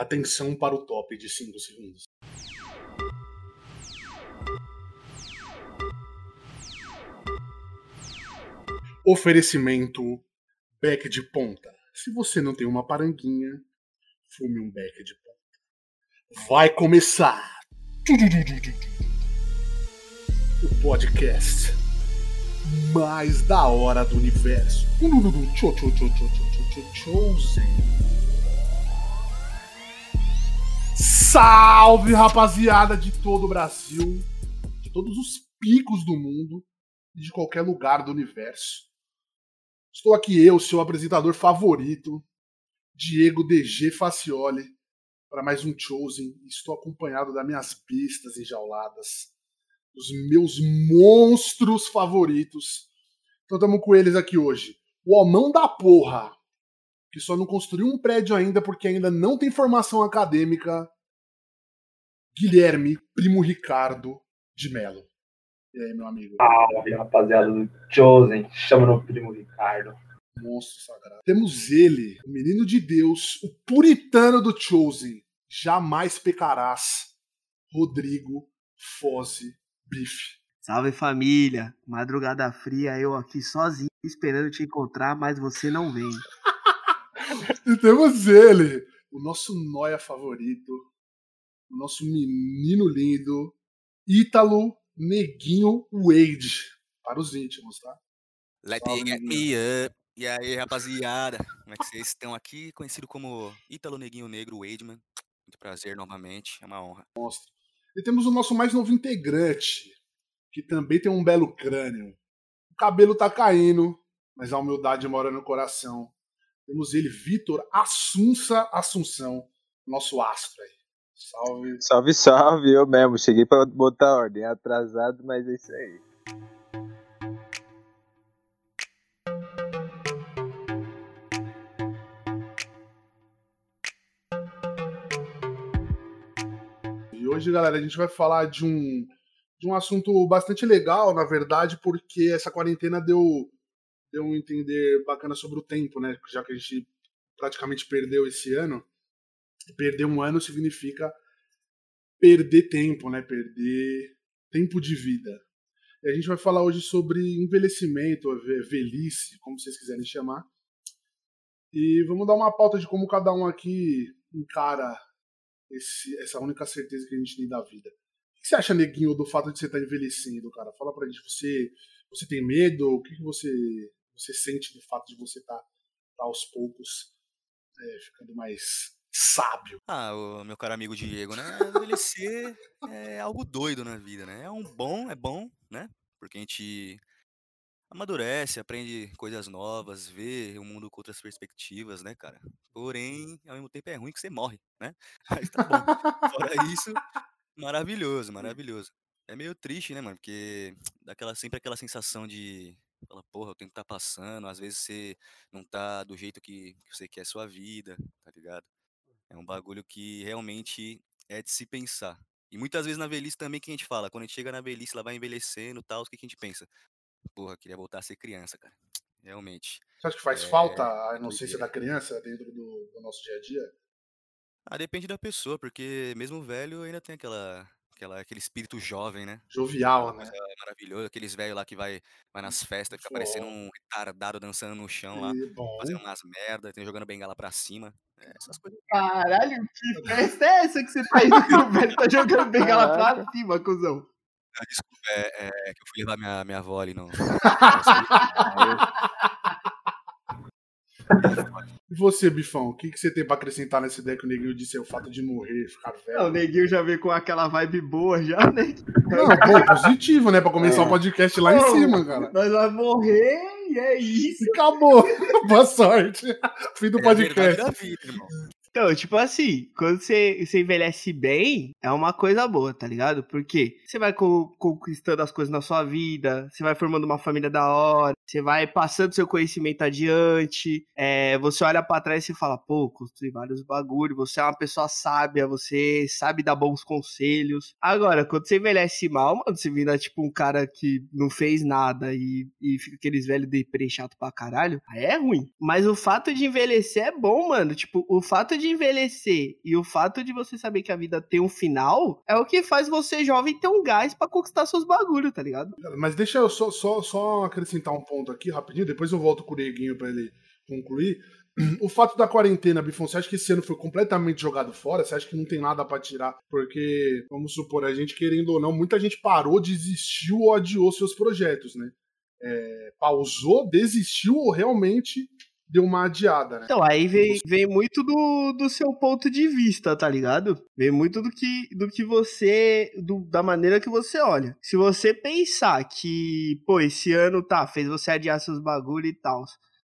Atenção para o top de 5 segundos. Oferecimento beck de ponta. Se você não tem uma paranguinha, fume um beck de ponta. Vai começar o podcast mais da hora do universo. Chosen. Salve, rapaziada de todo o Brasil, de todos os picos do mundo e de qualquer lugar do universo. Estou aqui eu, seu apresentador favorito, Diego DG Facioli, para mais um Chosen. Estou acompanhado das minhas pistas enjauladas, dos meus monstros favoritos. Então estamos com eles aqui hoje. O homão da porra, que só não construiu um prédio ainda porque ainda não tem formação acadêmica, Guilherme Primo Ricardo de Melo. E aí, meu amigo? Salve, rapaziada do Chosen. Chama no Primo Ricardo. Monstro sagrado. Temos ele, o menino de Deus, o puritano do Chosen. Jamais pecarás. Rodrigo Foze Bife. Salve família, madrugada fria, eu aqui sozinho esperando te encontrar, mas você não vem. E temos ele, o nosso noia favorito, o nosso menino lindo, Ítalo Neguinho Wade. Para os íntimos, tá? Let me get me up. E aí, rapaziada, como é que vocês estão aqui? Conhecido como Ítalo Neguinho Negro Wademan. Muito prazer novamente, é uma honra. Monstro. E temos o nosso mais novo integrante, que também tem um belo crânio. O cabelo tá caindo, mas a humildade mora no coração. Temos ele, Vitor Assunça Assunção, nosso astro aí. Salve. Salve, salve, eu mesmo. Cheguei para botar ordem. Atrasado, mas é isso aí. E hoje, galera, a gente vai falar de um, de um assunto bastante legal, na verdade, porque essa quarentena deu, deu um entender bacana sobre o tempo, né? Já que a gente praticamente perdeu esse ano perder um ano significa perder tempo, né? Perder tempo de vida. E a gente vai falar hoje sobre envelhecimento, velhice, como vocês quiserem chamar. E vamos dar uma pauta de como cada um aqui encara esse, essa única certeza que a gente tem da vida. O que você acha, neguinho, do fato de você estar envelhecendo, cara? Fala pra gente, você, você tem medo? O que, que você, você sente do fato de você estar tá, tá aos poucos é, ficando mais sábio. Ah, o meu caro amigo Diego, né? Envelhecer é algo doido na vida, né? É um bom, é bom, né? Porque a gente amadurece, aprende coisas novas, vê o mundo com outras perspectivas, né, cara? Porém, ao mesmo tempo é ruim que você morre, né? Mas tá bom. Fora isso, maravilhoso, maravilhoso. É meio triste, né, mano? Porque dá aquela, sempre aquela sensação de Fala, porra, que estar tá passando. Às vezes você não tá do jeito que, que você quer a sua vida, tá ligado? É um bagulho que realmente é de se pensar. E muitas vezes na velhice também que a gente fala, quando a gente chega na velhice, ela vai envelhecendo e tal, o que, que a gente pensa? Porra, queria voltar a ser criança, cara. Realmente. Você acha que faz é... falta a inocência da criança dentro do, do, nosso dia a dia? Ah, depende da pessoa, porque mesmo velho ainda tem aquela aquela, aquele espírito jovem, né? Jovial, né? Maravilhoso, aqueles velhos lá que vai, vai nas festas, fica parecendo um retardado dançando no chão lá, bom. fazendo umas merda, tem jogando bengala pra cima. É, essas coisas. Caralho, que festa é essa que você tá indo que o velho tá jogando bengala pra cima, cuzão? Ah, desculpa, é, é, que eu fui levar minha, minha avó ali no. E você, Bifão, o que, que você tem pra acrescentar nessa ideia que o Neguinho disse? É o fato de morrer, ficar velho. Não, o Neguinho já veio com aquela vibe boa já, né? Não, pô, positivo, né? Pra começar o é. um podcast lá em cima, cara. Nós vamos morrer e é isso. Acabou. Boa sorte. Fim do é podcast. A vida, irmão. Então, tipo assim, quando você, você envelhece bem, é uma coisa boa, tá ligado? Porque você vai co conquistando as coisas na sua vida, você vai formando uma família da hora, você vai passando seu conhecimento adiante, é, você olha para trás e fala, pô, construí vários bagulhos, você é uma pessoa sábia, você sabe dar bons conselhos. Agora, quando você envelhece mal, mano, você vira tipo um cara que não fez nada e, e fica aqueles velhos deprê chato pra caralho, aí é ruim. Mas o fato de envelhecer é bom, mano. Tipo, o fato de envelhecer e o fato de você saber que a vida tem um final é o que faz você jovem ter um gás pra conquistar seus bagulhos, tá ligado? Mas deixa eu só, só, só acrescentar um ponto aqui rapidinho, depois eu volto com o Neguinho pra ele concluir. O fato da quarentena, Bifon, você acha que esse ano foi completamente jogado fora? Você acha que não tem nada pra tirar? Porque, vamos supor, a gente querendo ou não, muita gente parou, desistiu ou adiou seus projetos, né? É, pausou, desistiu ou realmente deu uma adiada, né? Então, aí vem, vem muito do, do seu ponto de vista, tá ligado? Vem muito do que, do que você. Do, da maneira que você olha. Se você pensar que, pô, esse ano tá, fez você adiar seus bagulho e tal.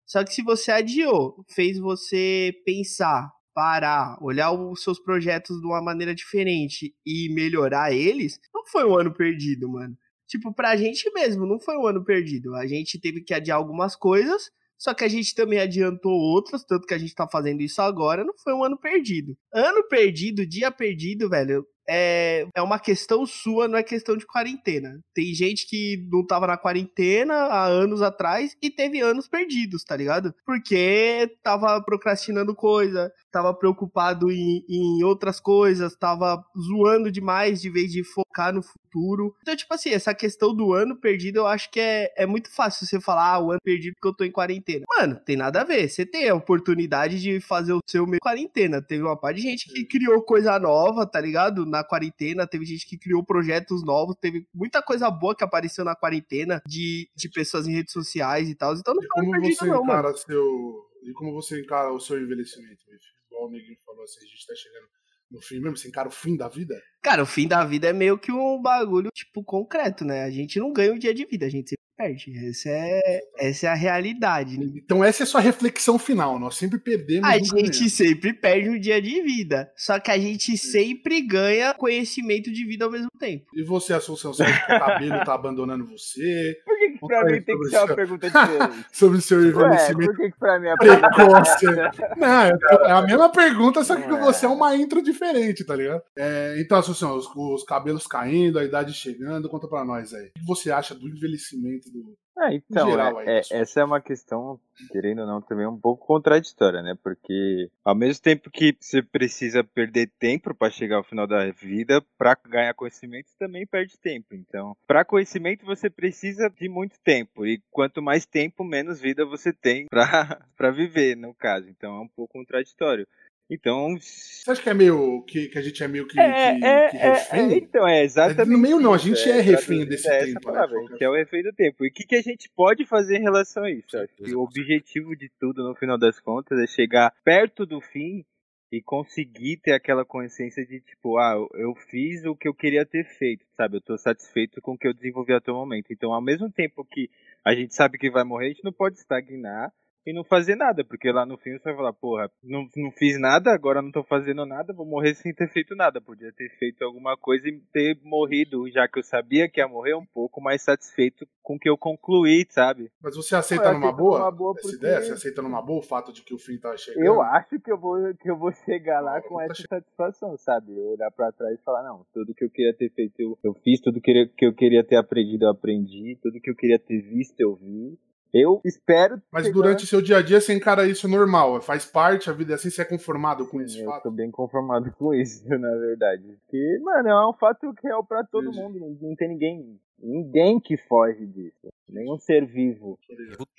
Só que se você adiou, fez você pensar, parar, olhar os seus projetos de uma maneira diferente e melhorar eles, não foi um ano perdido, mano. Tipo, pra gente mesmo, não foi um ano perdido. A gente teve que adiar algumas coisas, só que a gente também adiantou outras, tanto que a gente tá fazendo isso agora, não foi um ano perdido. Ano perdido, dia perdido, velho, é, é uma questão sua, não é questão de quarentena. Tem gente que não tava na quarentena há anos atrás e teve anos perdidos, tá ligado? Porque tava procrastinando coisa, tava preocupado em, em outras coisas, tava zoando demais de vez de focar no futuro. Então, tipo assim, essa questão do ano perdido, eu acho que é, é muito fácil você falar, ah, o ano perdido porque eu tô em quarentena. Mano, tem nada a ver. Você tem a oportunidade de fazer o seu meio quarentena. Teve uma parte de gente que criou coisa nova, tá ligado? Na quarentena, teve gente que criou projetos novos, teve muita coisa boa que apareceu na quarentena de, de pessoas em redes sociais e tal. Então não E como perdido, você não, mano. seu. E como você encara o seu envelhecimento? Igual o Neguinho falou assim, a gente tá chegando no fim mesmo, você encara o fim da vida? Cara, o fim da vida é meio que um bagulho, tipo, concreto, né? A gente não ganha um dia de vida, a gente sempre perde. Essa é, essa é a realidade, né? Então essa é a sua reflexão final, nós sempre perdemos A gente ganhamos. sempre perde um dia de vida. Só que a gente sempre ganha conhecimento de vida ao mesmo tempo. E você, Assunção, você acha que o cabelo tá abandonando você? Por que, que pra mim tem que ser uma pergunta diferente? Sobre o seu Ué, envelhecimento por que, que pra mim é precoce. Não, é a mesma pergunta, só que Ué. você é uma intro diferente, tá ligado? É, então, Assunção, os, os cabelos caindo, a idade chegando, conta pra nós aí. O que você acha do envelhecimento do. Ah, então, geral é- é- pessoal. essa é uma questão, querendo ou não, também um pouco contraditória, né? Porque ao mesmo tempo que você precisa perder tempo para chegar ao final da vida, para ganhar conhecimento, você também perde tempo. Então, para conhecimento você precisa de muito tempo e quanto mais tempo, menos vida você tem para viver, no caso. Então, é um pouco contraditório. Então, Você acha que é meio. que, que a gente é meio que, é, que, é, que é, refém? é, então, é exatamente. No meio não, a gente é refém traduzindo desse essa tempo, né, palavra, de a gente é o refém do tempo. E o que, que a gente pode fazer em relação a isso? Acho o objetivo de tudo, no final das contas, é chegar perto do fim e conseguir ter aquela consciência de, tipo, ah, eu- eu fiz o que eu queria ter feito, sabe? Eu tô satisfeito com o que eu desenvolvi até o momento. Então, ao mesmo tempo que a gente sabe que vai morrer, a gente não pode estagnar e não fazer nada, porque lá no fim você vai falar, porra, não, não fiz nada, agora não tô fazendo nada, vou morrer sem ter feito nada. Podia ter feito alguma coisa e ter morrido, já que eu sabia que ia morrer um pouco mais satisfeito com o que eu concluí, sabe? Mas você aceita Eu numa boa, boa essa porque- ideia? Você aceita numa boa o fato de que o fim tá chegando? Eu acho que eu vou, que eu vou chegar lá Ah, com tá essa che- satisfação, sabe? Eu olhar pra trás e falar, não, tudo que eu queria ter feito eu, eu fiz, tudo que, que eu queria ter aprendido eu aprendi, tudo que eu queria ter visto eu vi. Eu espero. Mas durante o seu dia a dia você encara isso normal, faz parte, a vida é assim, você é conformado com esse eu fato? tô bem conformado com isso, na verdade. Porque, mano, é um fato real pra todo Entendi. mundo. Não tem ninguém, ninguém que foge disso. Nenhum ser vivo.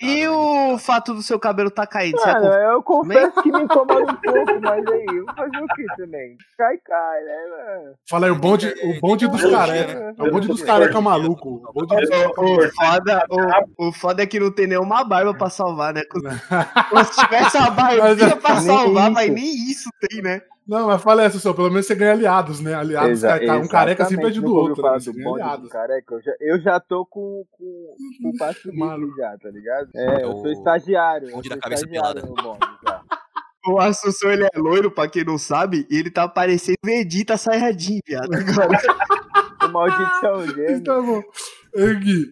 E né? o fato do seu cabelo tá caindo? Você é Mano, conf- eu confesso que me incomoda um pouco, mas aí, eu vou fazer o que também? Cai, cai, né, mano? Fala aí, o bonde, o bonde dos Tem que- careca. né? É o bonde dos careca maluco. O bonde dos O, o foda, o, o foda é que não tem nenhuma barba pra salvar, né? Se tivesse uma barbinha pra salvar, mas nem isso tem, né? Não, mas fala essa, seu. Pelo menos você ganha aliados, né? Aliados, Exa- cara, um careca sempre exatamente, ajuda o nunca ouviu outro. Né? Você do ganha bonde do aliados. careca? Eu já, eu já tô com, com, com o passo livre já, tá ligado? É, eu o sou estagiário. Sou da cabeça pelada. O Assunção, ele é loiro, pra quem não sabe, e ele tá parecendo Vegeta Saiyajin, viado. Agora. O maldição gêmeo. Tá bom. Engui.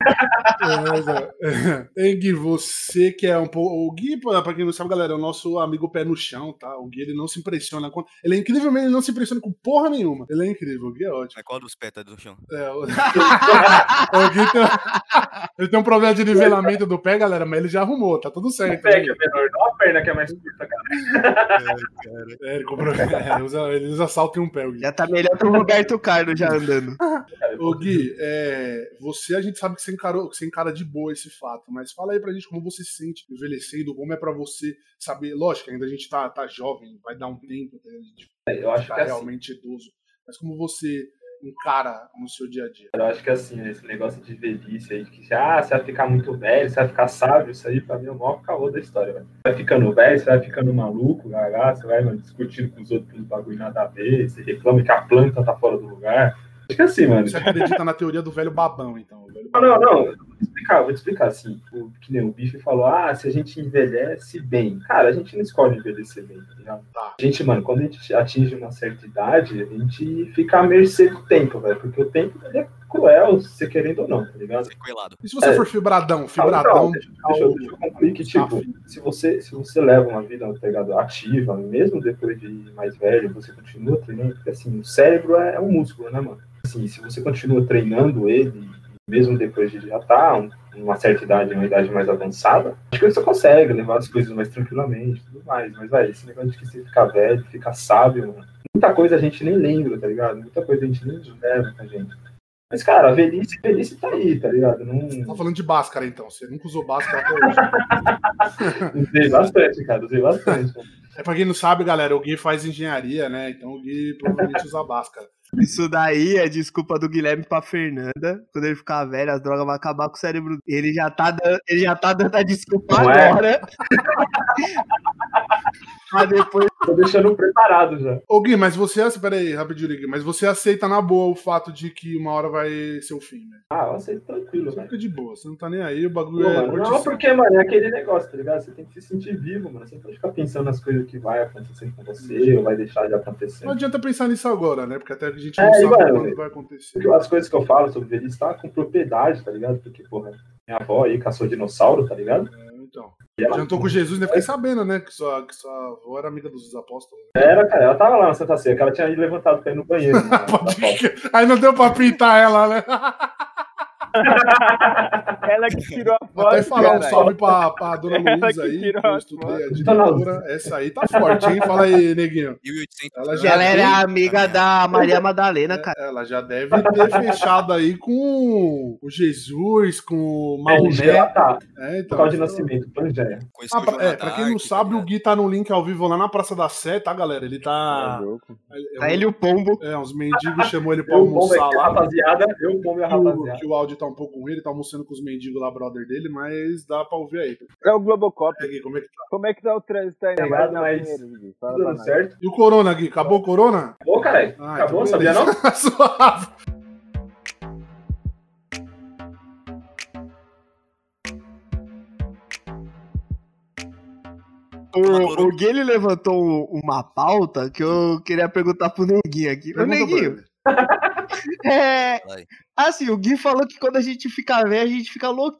É, Engui, você que é um pouco. O Gui, pra quem não sabe, galera, é o nosso amigo pé no chão, tá? O Gui ele não se impressiona com. Ele é incrivelmente, ele não se impressiona com porra nenhuma. Ele é incrível, o Gui é ótimo. Mas qual dos pés tá do chão? É, o... o Gui tem... Ele tem um problema de nivelamento do pé, galera, mas ele já arrumou, tá tudo O certo. pé que é menor, não a perna que é mais curta, cara. É, ele, comprou... é, ele, usa, ele usa salto em um pé, o Gui. Já tá melhor que o Roberto Carlos já andando. Ô Gui, é, você a gente sabe que você, encarou, que você encara de boa esse fato, mas fala aí pra gente como você se sente envelhecendo, como é pra você saber. Lógico, ainda a gente tá, tá jovem, vai dar um tempo até a gente Eu acho ficar é assim. realmente idoso. Mas como você encara no seu dia a dia? Eu acho que assim, né, esse negócio de velhice aí, que ah, você vai ficar muito velho, você vai ficar sábio, isso aí pra mim é o maior caô da história, velho. Vai ficando velho, você vai ficando maluco, gaga, você vai mano, discutindo com os outros pelos bagulho nada a ver, você reclama que a planta tá fora do lugar. Acho que assim, mano. Você acredita na teoria do velho babão, então? o velho Não, não, não. Eu Vou te explicar, vou te explicar assim. O, que nem o Bife falou, ah, se a gente envelhece bem. Cara, a gente não escolhe envelhecer bem, tá ligado? Tá. A gente, mano, quando a gente atinge uma certa idade, a gente fica à mercê do tempo, velho. Porque o tempo ele é cruel, você querendo ou não, tá ligado? Sequelado. E se você É. for fibradão, fibradão. não, deixa, deixa eu, deixa eu concluir que, tipo, se você, se você leva uma vida tá ligado, ativa, mesmo depois de mais velho, você continua treinando, porque assim, o cérebro é, é um músculo, né, mano? Assim, se você continua treinando ele, mesmo depois de já estar um, uma certa idade, uma idade mais avançada, acho que você consegue levar as coisas mais tranquilamente e tudo mais. Mas, velho, esse negócio de que você ficar velho, ficar sábio, mano, muita coisa a gente nem lembra, tá ligado? Muita coisa a gente nem leva com a gente. Mas, cara, a velhice, a velhice tá aí, tá ligado? Não, Você tá falando de Bhaskara, então. Você nunca usou Bhaskara até hoje. Usei bastante, cara, usei bastante. É pra quem não sabe, galera, o Gui faz engenharia, né? Então o Gui provavelmente usa Bhaskara. Isso daí é desculpa do Guilherme pra Fernanda. Quando ele ficar velho, as drogas vão acabar com o cérebro. dele. Ele já tá dando, ele já tá dando a desculpa Não é? agora. Mas depois. Tô deixando preparado já. Ô Gui, mas você. Pera aí, rapidinho, Gui. Mas você aceita na boa o fato de que uma hora vai ser o fim, né? Ah, eu aceito tranquilo, Você velho. fica de boa, você não tá nem aí, o bagulho Pô, é. mano. Não, porque, mano, é aquele negócio, tá ligado? Você tem que se sentir vivo, mano. Você não pode ficar pensando nas coisas que vai acontecer com você ou vai deixar de acontecer. Não adianta pensar nisso agora, né? Porque até a gente É, não e, sabe mano, quando vai acontecer. As coisas que eu falo sobre velhice tá com propriedade, tá ligado? Porque, porra, minha avó aí caçou dinossauro, tá ligado? É, então. Jantou com Jesus, né? Fiquei sabendo, né? Que sua, que sua avó era amiga dos apóstolos. era, cara, ela tava lá na Santa Ceia, que ela tinha levantado pra ir no banheiro. né. Aí não deu pra pintar ela, né? Ela que tirou a foto. Até falar um caralho. salve pra, pra dona Ela Luísa que aí, tirou que eu a estudei a foto. diretora. Essa aí tá forte, hein? Fala aí, neguinho. 1800 Ela já Ela era amiga da Maria Madalena, cara. Ela já deve ter fechado aí com o Jesus, com o Maomé. tá, É, então. local de nascimento, Pangeia. Ah, é, pra quem não sabe, tá o Gui tá no link ao vivo lá na Praça da Sé, tá, galera? Ele tá. É louco. É, Tá ele e o pombo. é, uns mendigos chamou ele pra Eu, pombo almoçar lá. rapaziada, eu, pombo e a rapaziada. que o áudio tá um pouco ruim, ele tá almoçando com os mendigos lá, brother dele, mas dá pra ouvir aí. É o Globocop. É, Gui, como é que tá? Como é que tá o trânsito aí? Na mas Gui. Fala Tudo certo? E o Corona, Gui? Acabou o Corona? Ô, caralho, Ah, acabou, então sabia não? Suave. O, o Gui ele levantou uma pauta que eu queria perguntar pro Neguinho aqui. Ô, Pergunta pra Neguinho. é. Assim, o Gui falou que quando a gente fica velho, a gente fica louco.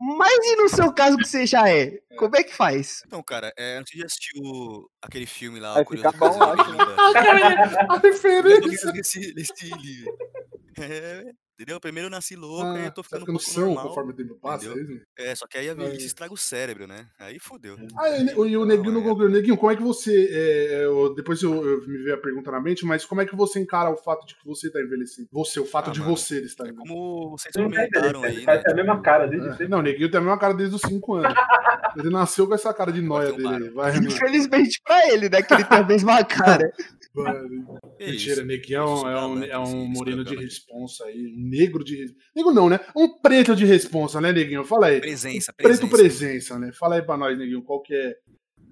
Mas e no seu caso que você já é? Como é que faz? Então, cara, é, antes de assistir o, aquele filme lá, Vai o ficar Curioso bom, acho, né? A referência. nesse, nesse livro. É, entendeu? Primeiro eu nasci louco, aí Ah, eu tô tá ficando um ficando pouco são normal. conforme o tempo passa, é? É, só que aí a velhice Aí. estraga o cérebro, né? Aí fudeu. Ah, e o, e o Neguinho não Não, é. concluiu. Neguinho, como é que você. é, eu- depois eu, eu me veio a pergunta na mente, mas como é que você encara o fato de que você tá envelhecendo? Você, o fato Ah, de mano, você estar É envelhecendo. como vocês tá comentaram entendendo, aí, né? a mesma cara desde É. sempre. Não, o Neguinho tem a mesma cara desde os 5 anos. Ele nasceu com essa cara de noia tem um dele. aí. Vai. Infelizmente pra ele, né? Que ele tem a mesma cara. Mentira, isso? Neguinho é um, é um, é um moreno de isso, responsa aí. Um negro de. Negro não, né? Um preto de responsa, né, Neguinho? Fala aí. Presença, Preto presença. presença, né? Fala aí pra nós, Neguinho, qual que é.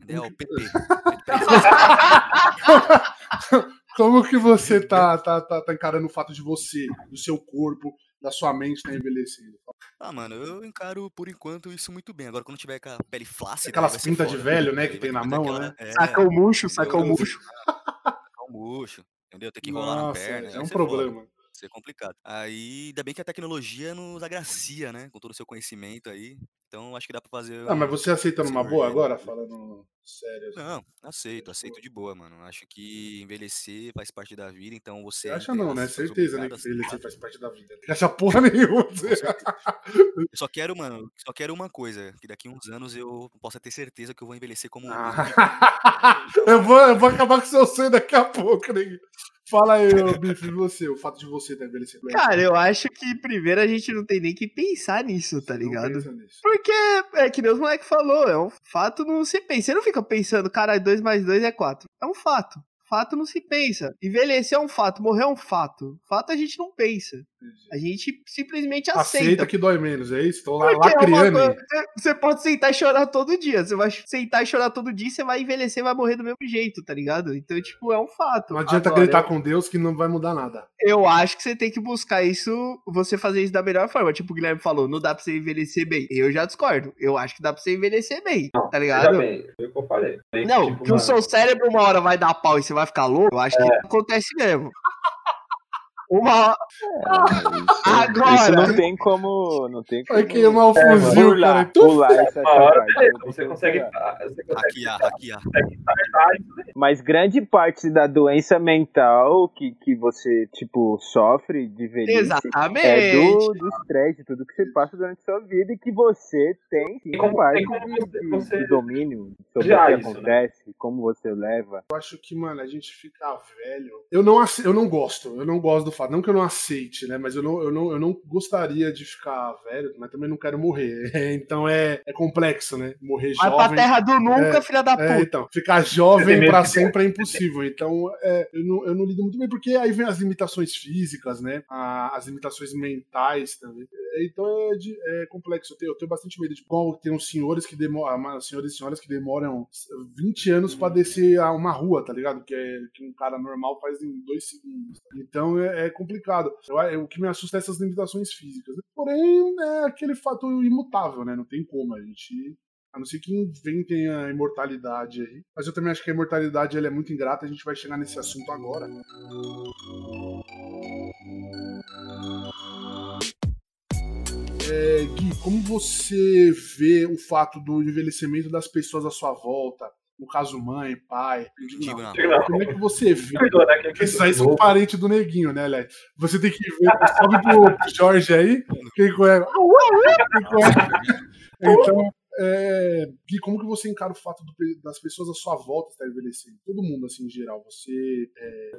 É o PP. Como que você tá, tá, tá, tá encarando o fato de você, do seu corpo, da sua mente estar envelhecendo? Ah, mano, eu encaro por enquanto isso muito bem. Agora, quando tiver com a pele flácida. Aquelas pintas de velho, né, que tem na mão, aquela- né? É, Saca o murcho, saca o murcho. Saca o murcho. Entendeu? Tem que enrolar na Nossa, perna. é um ser foda. É complicado. Aí, ainda bem que a tecnologia nos agracia, né? Com todo o seu conhecimento aí. Então, acho que dá pra fazer. Ah, mas você aceita numa boa agora, falando sério? assim? Não, aceito, aceito de boa, mano. Acho que envelhecer faz parte da vida, então você. Acha não, né? Certeza, né? Que envelhecer faz parte da vida. Não acha porra nenhuma. Eu só quero, mano, só quero uma coisa, que daqui a uns anos eu possa ter certeza que eu vou envelhecer como um Ah. eu, vou, eu vou acabar com seu sonho daqui a pouco, né? Fala aí, Bife, você? O fato de você estar envelhecendo. Cara, eu acho que primeiro a gente não tem nem que pensar nisso, tá Não ligado? nisso. Porque é que nem os moleques falou, é um fato não se pensa. Você não fica pensando, caralho, 2 mais 2 é 4. É um fato. Fato não se pensa. Envelhecer é um fato, morrer é um fato. Fato a gente não pensa. A gente simplesmente aceita. Aceita que dói menos, é isso? Tô lá, é lacriando. coisa- você- pode sentar e chorar todo dia. Você vai sentar e chorar todo dia, você vai envelhecer e vai morrer do mesmo jeito, tá ligado? Então, tipo, é um fato. Não adianta Agora, gritar com Deus que não vai mudar nada. eu acho que você tem que buscar isso, você fazer isso da melhor forma. Tipo o Guilherme falou, não dá pra você envelhecer bem. Eu já discordo. Eu acho que dá pra você envelhecer bem, Não, tá ligado? bem, eu falei. Não, tipo, que o seu cérebro uma hora vai dar pau e você vai ficar louco, eu acho que acontece mesmo. Uma hora... Agora! Isso não tem como. Não tem como. Vai queimar o É, fuzil, cara. pular, Tu... pular essa, hora, beleza, você consegue, você consegue Hackear, hackear. Mas grande parte da doença mental que, que você, tipo, sofre de velhice Exatamente. é do do estresse, tudo que você passa durante a sua vida e que você tem, Tem como- parte tem como de, você- de- domínio sobre o que isso, né? acontece, como você leva. Eu acho que, mano, a gente fica velho. Eu não, eu não gosto, eu não gosto do fato. Não que eu não aceite, né? Mas eu não, eu não, eu não gostaria de ficar velho, mas também não quero morrer. Então é, é complexo, né? Morrer Vai pra jovem. terra do nunca, É, filha da É, puta. então, ficar jovem que- sempre é impossível. Então, é, eu, não, eu não lido muito bem, porque aí vem as limitações físicas, né? As limitações mentais também. Então é, de- é complexo. Eu tenho, eu tenho bastante medo de como tem uns senhores que demoram, senhores e senhoras que demoram 20 anos pra descer a uma rua, tá ligado? Que, é, que um cara normal faz em dois segundos. Então é, é complicado. Eu- o que me assusta é essas limitações físicas. né? Porém, é aquele fato imutável, né? Não tem como. A gente a não ser que inventem a imortalidade aí. Mas eu também acho que a imortalidade ela é muito ingrata, a gente vai chegar nesse assunto agora. É, Gui, como você vê o fato do envelhecimento das pessoas à sua volta? No caso, mãe, pai. Digo Não. Digo, não. Como é que você vê? Cuidou, né? Que- Porque esses aí são parentes do neguinho, né, Léo? Você tem que ver. Sobe pro Jorge aí. Quem conhece? Quem conhece? Então, é, Gui, como que você encara o fato do das pessoas à sua volta estar envelhecendo? Todo mundo, assim, em geral. Você, é,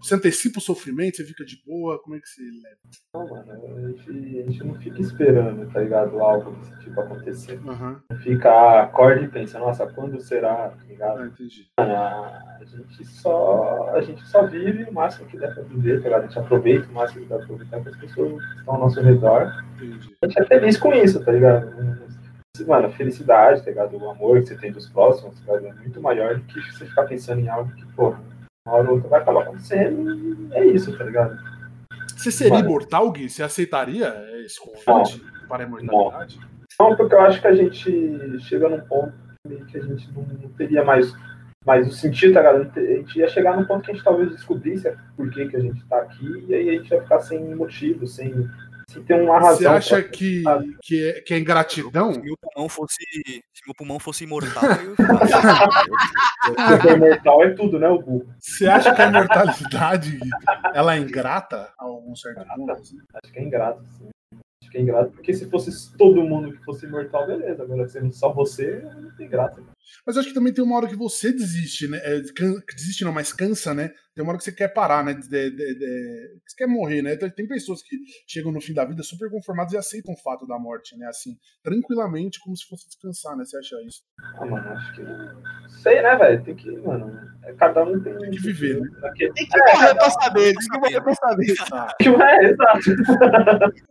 você antecipa o sofrimento? Você fica de boa? Como é que você leva? não, mano, a gente, a gente não fica esperando, tá ligado? Algo desse tipo acontecer. Não fica, acorda e pensa, nossa, quando será, tá ligado? ah, entendi. A gente só, a gente só vive o máximo que dá pra viver, tá ligado? A gente aproveita o máximo que dá pra aproveitar com as pessoas que estão ao nosso redor. Entendi. A gente é feliz com isso, tá ligado? Mano, a felicidade, tá ligado? O amor que você tem dos próximos, tá ligado? É muito maior do que você ficar pensando em algo que, porra, uma hora ou outra vai acabar acontecendo. e É isso, tá ligado? Você seria Mano. imortal, Gui? Você aceitaria esse convite para a imortalidade? Não, porque eu acho que a gente chega num ponto que a gente não, não teria mais, mais o sentido, tá ligado? A gente ia chegar num ponto que a gente talvez descobrisse por que, que a gente tá aqui, e aí a gente ia ficar sem motivo, sem, ter uma razão. Você acha pra- que, que, é, que é ingratidão? Se meu pulmão fosse, se meu pulmão fosse imortal, eu imortal é tudo, né, o burro? Você acha que a imortalidade ela é ingrata a algum certo ponto? assim? Acho que é ingrato, sim. Acho que é ingrato, porque se fosse todo mundo que fosse imortal, beleza. Agora, sendo só você, não tem graça. Mas eu acho que também tem uma hora que você desiste, né? É, can- desiste não, mas cansa, né? Tem uma hora que você quer parar, né? De- de- de- de- Você quer morrer, né? Tem- pessoas que chegam no fim da vida super conformadas e aceitam o fato da morte, né? Assim, tranquilamente, como se fosse descansar, né? Você acha isso? Ah, mano, acho que. Sei, né, velho? Tem que. Mano, é- cada um tem. Tem que viver, né? Tem que morrer pra saber, tem que morrer pra saber. Ah, É, exato.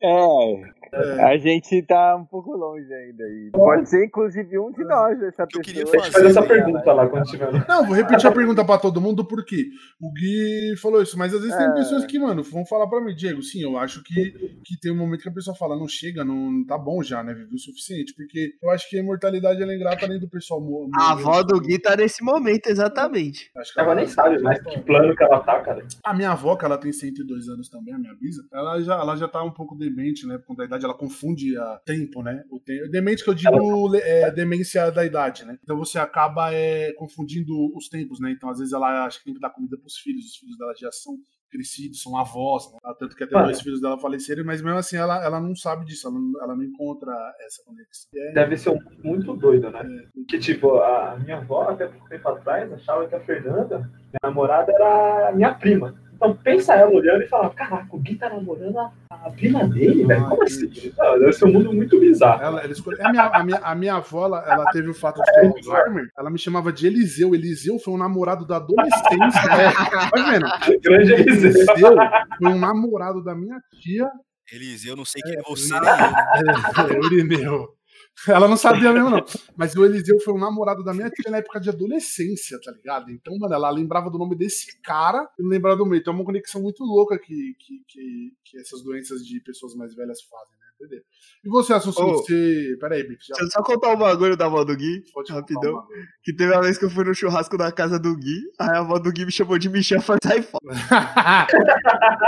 É, É. A gente tá um pouco longe ainda. E pode ser, inclusive, um de nós, essa eu queria pessoa. Deixa eu fazer essa Fazer, pergunta lá quando tiver. Não, vou repetir a pergunta pra todo mundo, por quê? O Gui falou isso, mas às vezes tem É. pessoas que, mano, vão falar pra mim, Diego, sim, eu acho que, que tem um momento que a pessoa fala, não chega, não tá bom já, né? Viveu o suficiente, porque eu acho que a imortalidade ela é ingrata além do pessoal mo- A morrer. avó do Gui tá nesse momento, exatamente. Acho que Ela nem sabe mais que plano que ela tá, cara. A minha avó, que ela tem 102 anos também, a minha bisa, ela já, ela já tá um pouco demente, né? Por conta da idade, ela confunde a tempo, né? O tempo. Demente que eu digo é, demência da idade, né? Então você acaba é, confundindo os tempos, né? Então às vezes ela acha que tem que dar comida pros filhos, os filhos dela já são crescidos, são avós, né? Tanto que até Mano. dois filhos dela faleceram, mas mesmo assim ela, ela não sabe disso, ela não, ela não encontra essa conexão. É- Deve ser um muito doido, né? Que tipo, a minha avó, até pouco tempo atrás, achava que a Fernanda, minha namorada, era minha prima. Então pensa ela olhando e fala, caraca, o Gui tá namorando a, a prima dele, velho? Como assim? Não, deve ser um mundo muito bizarro. Ela, ela escolheu- a, minha, a, minha, a minha avó, ela, ela teve o fato de ter Alzheimer, ela me chamava de Eliseu. Eliseu foi um namorado da adolescência. Tá vendo? Grande Eliseu. Eliseu foi um namorado da minha tia, Eliseu, eu não sei É, quem é você nem eu. né? é, Eurineu. Ela não sabia mesmo, não. Mas o Eliseu foi um namorado da minha tia na época de adolescência, tá ligado? Então, mano, ela lembrava do nome desse cara e não lembrava do meu. Então é uma conexão muito louca que, que, que, que essas doenças de pessoas mais velhas fazem, Entendeu? E você, Assunção, Ô. você. Peraí, já Deixa eu só contar um bagulho da avó do Gui, pode rapidão. vez. Que teve uma vez que eu fui no churrasco da casa do Gui, aí a avó do Gui me chamou de Michel e falou, sai fora.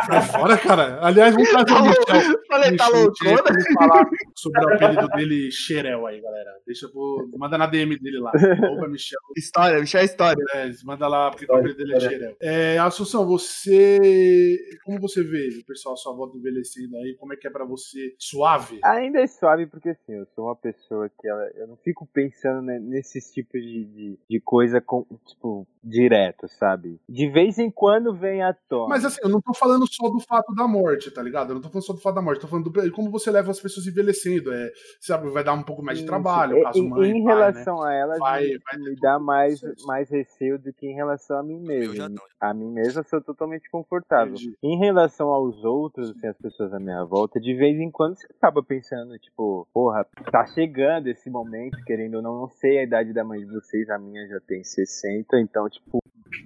Sai fora, cara. Aliás, vamos trazer o Michel. Falei, tá loucona? falar sobre o apelido dele, Xerel aí, galera. Deixa eu vou- Manda na DM dele lá. Arroba Michel. História, Michel é história. É, manda lá, porque o apelido dele é Xerel. É, Assunção, você. Como você vê o pessoal, sua volta envelhecendo aí? Como é que é pra você? Suave? Ainda é suave porque assim, eu sou uma pessoa que ela, eu não fico pensando ne- nesses tipos de, de, de coisa com, tipo, direto, sabe? De vez em quando vem à tona. Mas assim, eu não tô falando só do fato da morte, tá ligado? Eu não tô falando só do fato da morte, tô falando do como você leva as pessoas envelhecendo. É, sabe, vai dar um pouco mais de trabalho, Em- caso em, mãe, em pai, né? relação a elas, Vai- me, vai me dá mais, mais receio do que em relação a mim mesmo. A mim mesmo eu sou totalmente confortável. Entendi. Em relação aos outros, assim, as pessoas à minha volta, de vez em quando você acaba pensando, tipo, porra, tá chegando esse momento, querendo ou não, não sei a idade da mãe de vocês, a minha já tem 60, então, tipo,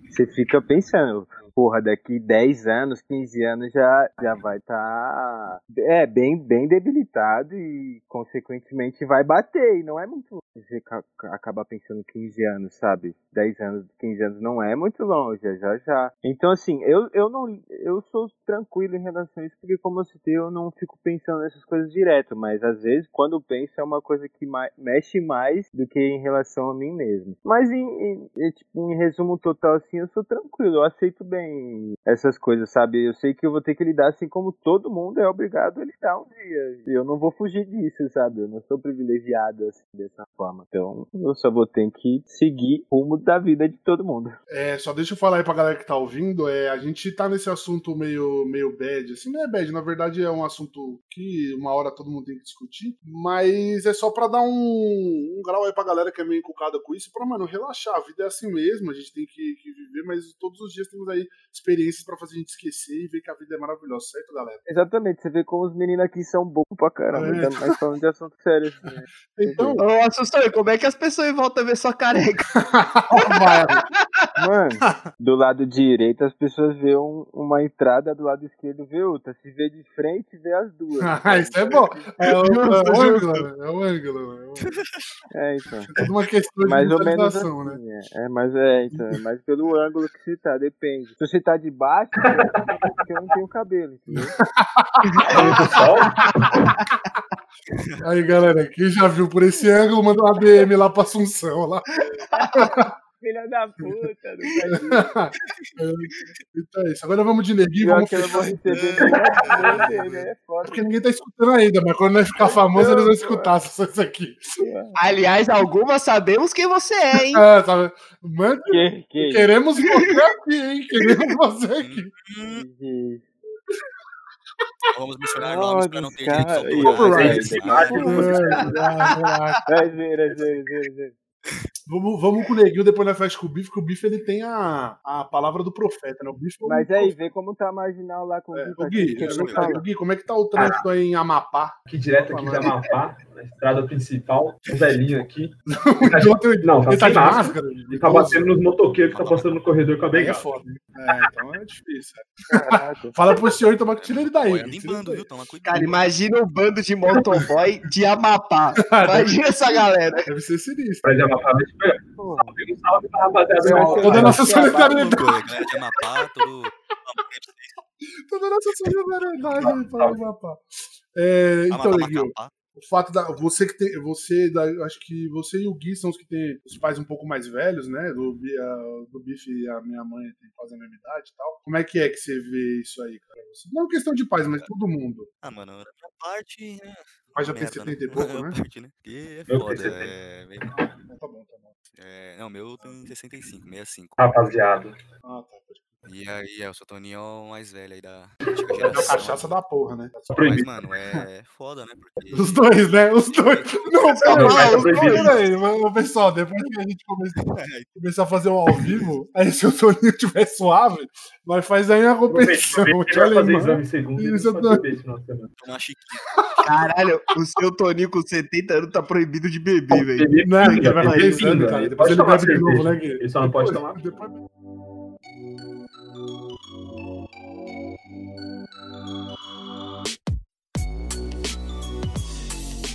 você fica pensando, porra, daqui 10 anos, 15 anos já, já vai estar é, bem, bem debilitado e, consequentemente, vai bater. E não é muito longe acabar pensando 15 anos, sabe? 10 anos, 15 anos não é muito longe, é já já. Então, assim, eu, eu não eu sou tranquilo em relação a isso, porque como eu citei, eu não fico pensando nessas coisas direto, mas às vezes, quando penso, é uma coisa que mexe mais do que em relação a mim mesmo. Mas, em, em- em, tipo, em resumo total, assim, eu sou tranquilo, eu aceito bem essas coisas, sabe? Eu sei que eu vou ter que lidar assim como todo mundo é obrigado a lidar um dia. Eu não vou fugir disso, sabe? Eu não sou privilegiado assim, dessa forma. Então, eu só vou ter que seguir o rumo da vida de todo mundo. É, só deixa eu falar aí pra galera que tá ouvindo, é, a gente tá nesse assunto meio, meio bad, assim, não é bad, na verdade é um assunto que uma hora todo mundo tem que discutir, mas é só pra dar um, um grau aí pra galera que é meio encucada com isso, pra, mano, relaxar, a vida é assim mesmo, a gente tem que, que viver, mas todos os dias temos aí experiências pra fazer a gente esquecer e ver que a vida é maravilhosa, certo, galera? Exatamente, você vê como os meninos aqui são bobos pra caramba, É. ainda mais falando de assunto sério. Assim, né? Então, Ô, Assustou, como é que as pessoas voltam a ver sua careca? vai, Mano, do lado direito as pessoas vê um- uma entrada, do lado esquerdo vê outra. Se vê de frente, vê as duas. Ah, isso é bom. É o, é o ângulo, é o ângulo. É, É, então. é uma questão de Mais ou menos visualização, né? assim, é. É, mas é, então, é mais pelo ângulo que você tá, depende. Se você tá de baixo, eu não tenho cabelo, entendeu? Aí, galera, quem já viu por esse ângulo, manda uma DM lá pra Assunção lá. Filha da puta, não então é isso. Agora vamos de neguinho, vamos que eu vou receber dele, é. Porque ninguém tá escutando ainda, mas quando nós ficar famoso, eles vão escutar só isso aqui. Aliás, algumas sabemos quem você é, hein? É, sabe? Mano, Que, que queremos você aqui, hein? Queremos você aqui. isso? Vamos mencionar nomes pra não ter cara. né? esse imagem, É, relaxa. É é é é zoeira. Vamos, vamos com o Neguinho, depois nós fecha com o Bife, que o Bife ele tem a, a palavra do profeta, né? O Bife é o Mas aí, vê como tá marginal lá com É, o o Gui. Gui, que fala. Gui, como é que tá o trânsito aí em Amapá? Aqui direto aqui de Amapá, na estrada principal, um velhinho aqui. Não, tá ele tá de máscara. máscara? Ele tá batendo nos motoqueiros que tá passando no corredor com a é bengala. foda. hein? É, então é difícil. Caraca. Fala pro senhor então, que tira ele daí. Limpando, daí. viu? Toma cuidado. Cara, imagina um bando de motoboy de Amapá. Imagina essa galera. Deve ser sinistro. Pra de Amapá. Pô, Salve, pra rapaziada. Acho que Toda a nossa solidariedade. Galera de Amapá, todo... Toda a nossa solidariedade aí pra Amapá. É, então, Macapá. O fato da. Você que tem. Você, da, acho que você e o Gui são os que têm os pais um pouco mais velhos, né? Do, a- do Bife e a minha mãe tem quase a mesma idade e tal. Como é que é que você vê isso aí, cara? Você- Não questão de pais, mas todo mundo. Ah, mano, minha parte, né? O pai já tem merda, 70 e né? pouco, né? parte, né? Porque é Eu tenho foda, 70. é... meio- tá bom, tá bom. é... Não, meu tem 65, 65. Rapaziada. Ah, tá. pode- E aí, é, o seu Toninho é o mais velho aí da antiga É geração. cachaça da porra, né? Mas, mano, é foda, né? Porque... Os dois, né? Os dois. Não, Não, pera tá aí, os dois. Mas, pessoal, depois que a gente começar, começar a fazer um ao vivo, aí se o Toninho estiver suave, nós faz aí uma competição. Ele de vai fazer exame segundo. Isso, vai semana. Tomar. Caralho, o seu Toninho com 70 anos tá proibido de beber, velho. Não, ele vai cara. Ele Depois pode ele tomar bebe de novo, né, Gui? Ele só não pode tomar. Depois...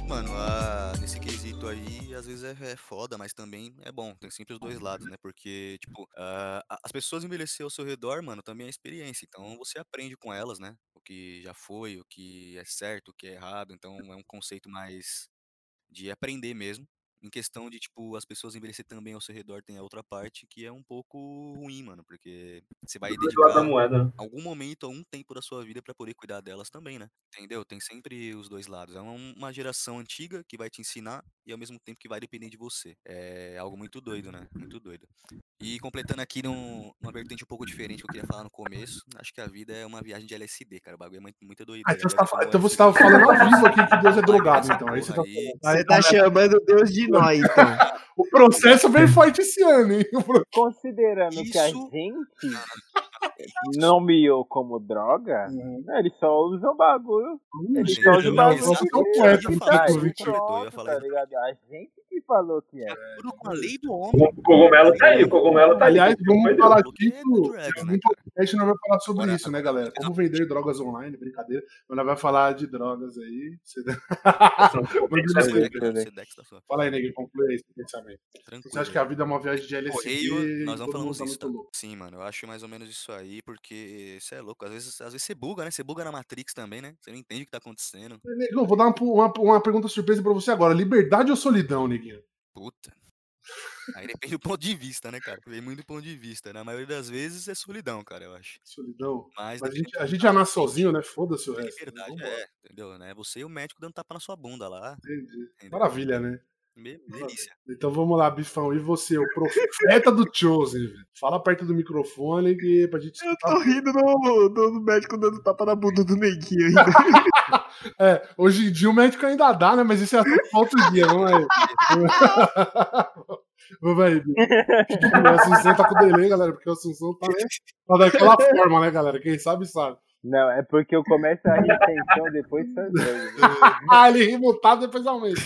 Mano, a- nesse quesito aí, às vezes é, é foda, mas também é bom. Tem sempre os dois lados, né? Porque, tipo, a- as pessoas envelhecer ao seu redor, mano, também é experiência. Então você aprende com elas, né? O que já foi, o que é certo, o que é errado. Então é um conceito mais de aprender mesmo. Em questão de, tipo, as pessoas envelhecer também ao seu redor, tem a outra parte que é um pouco ruim, mano. Porque você vai dedicar moeda. né? algum momento, algum tempo da sua vida pra poder cuidar delas também, né? Entendeu? Tem sempre os dois lados. É um- uma geração antiga que vai te ensinar e ao mesmo tempo que vai depender de você. É algo muito doido, né? Muito doido. E completando aqui num, numa vertente um pouco diferente que eu queria falar no começo, acho que a vida é uma viagem de LSD, cara. O bagulho é muito, muita Ah, doideira. então, você tá, então você LSD, tava falando ao vivo aqui que Deus é drogado, então. Aí você tá aí. falando. Você tá chamando Deus de nós, então. O processo veio forte esse ano, hein? Considerando que a Isso- gente nomeou como droga, Uhum. né, ele só usa o bagulho. Ele Ixi, só usa não, o bagulho. tá isso. ligado? A gente que falou que é. Tudo com a lei do O homem. cogumelo tá aí, o cogumelo tá aí. Aliás, vamos Foi falar Porque é né, no podcast nós vamos falar sobre Agora- isso, né, galera? Como vender drogas online, brincadeira. Mas nós vamos falar de drogas aí. Você- sua. Fala aí, Nego, conclui aí esse pensamento. Tranquilo. Você acha que a vida é uma viagem de LSD? Correio, nós não falamos tá isso, tá? louco? Sim, mano, eu acho mais ou menos isso aí, porque você é louco. Às vezes, às vezes você buga, né? Você buga na Matrix também, né? Você não entende o que tá acontecendo. Negão, vou dar uma, uma, uma pergunta surpresa pra você agora. Liberdade ou solidão, Neguinho? Puta. Aí depende do ponto de vista, né, cara? Vem muito do ponto de vista. Na maioria das vezes é solidão, cara, eu acho. Solidão. Mas, Mas a depende gente, a gente já nasce sozinho, né? Foda-se o Tem resto. liberdade, Vambora. é, entendeu? Né? Você e o médico dando tapa na sua bunda lá. Entendi. entendeu? Maravilha, né? Delícia. Então vamos lá, Bifão. E você, o profeta do Chosen, velho? Fala perto do microfone que pra gente Eu tô rindo do, do, do médico dando tapa na bunda do neguinho ainda. É, hoje em dia o médico ainda dá, né? Mas isso é assunto pra outro dia. Vamos aí. Vamos aí. O Assunção tá com delay, galera, porque o Assunção tá, né? tá daquela forma, né, galera? Quem sabe, sabe. Não, é porque eu começo a rir tensão, depois doido. Ah, ele ri mutado, depois aumenta.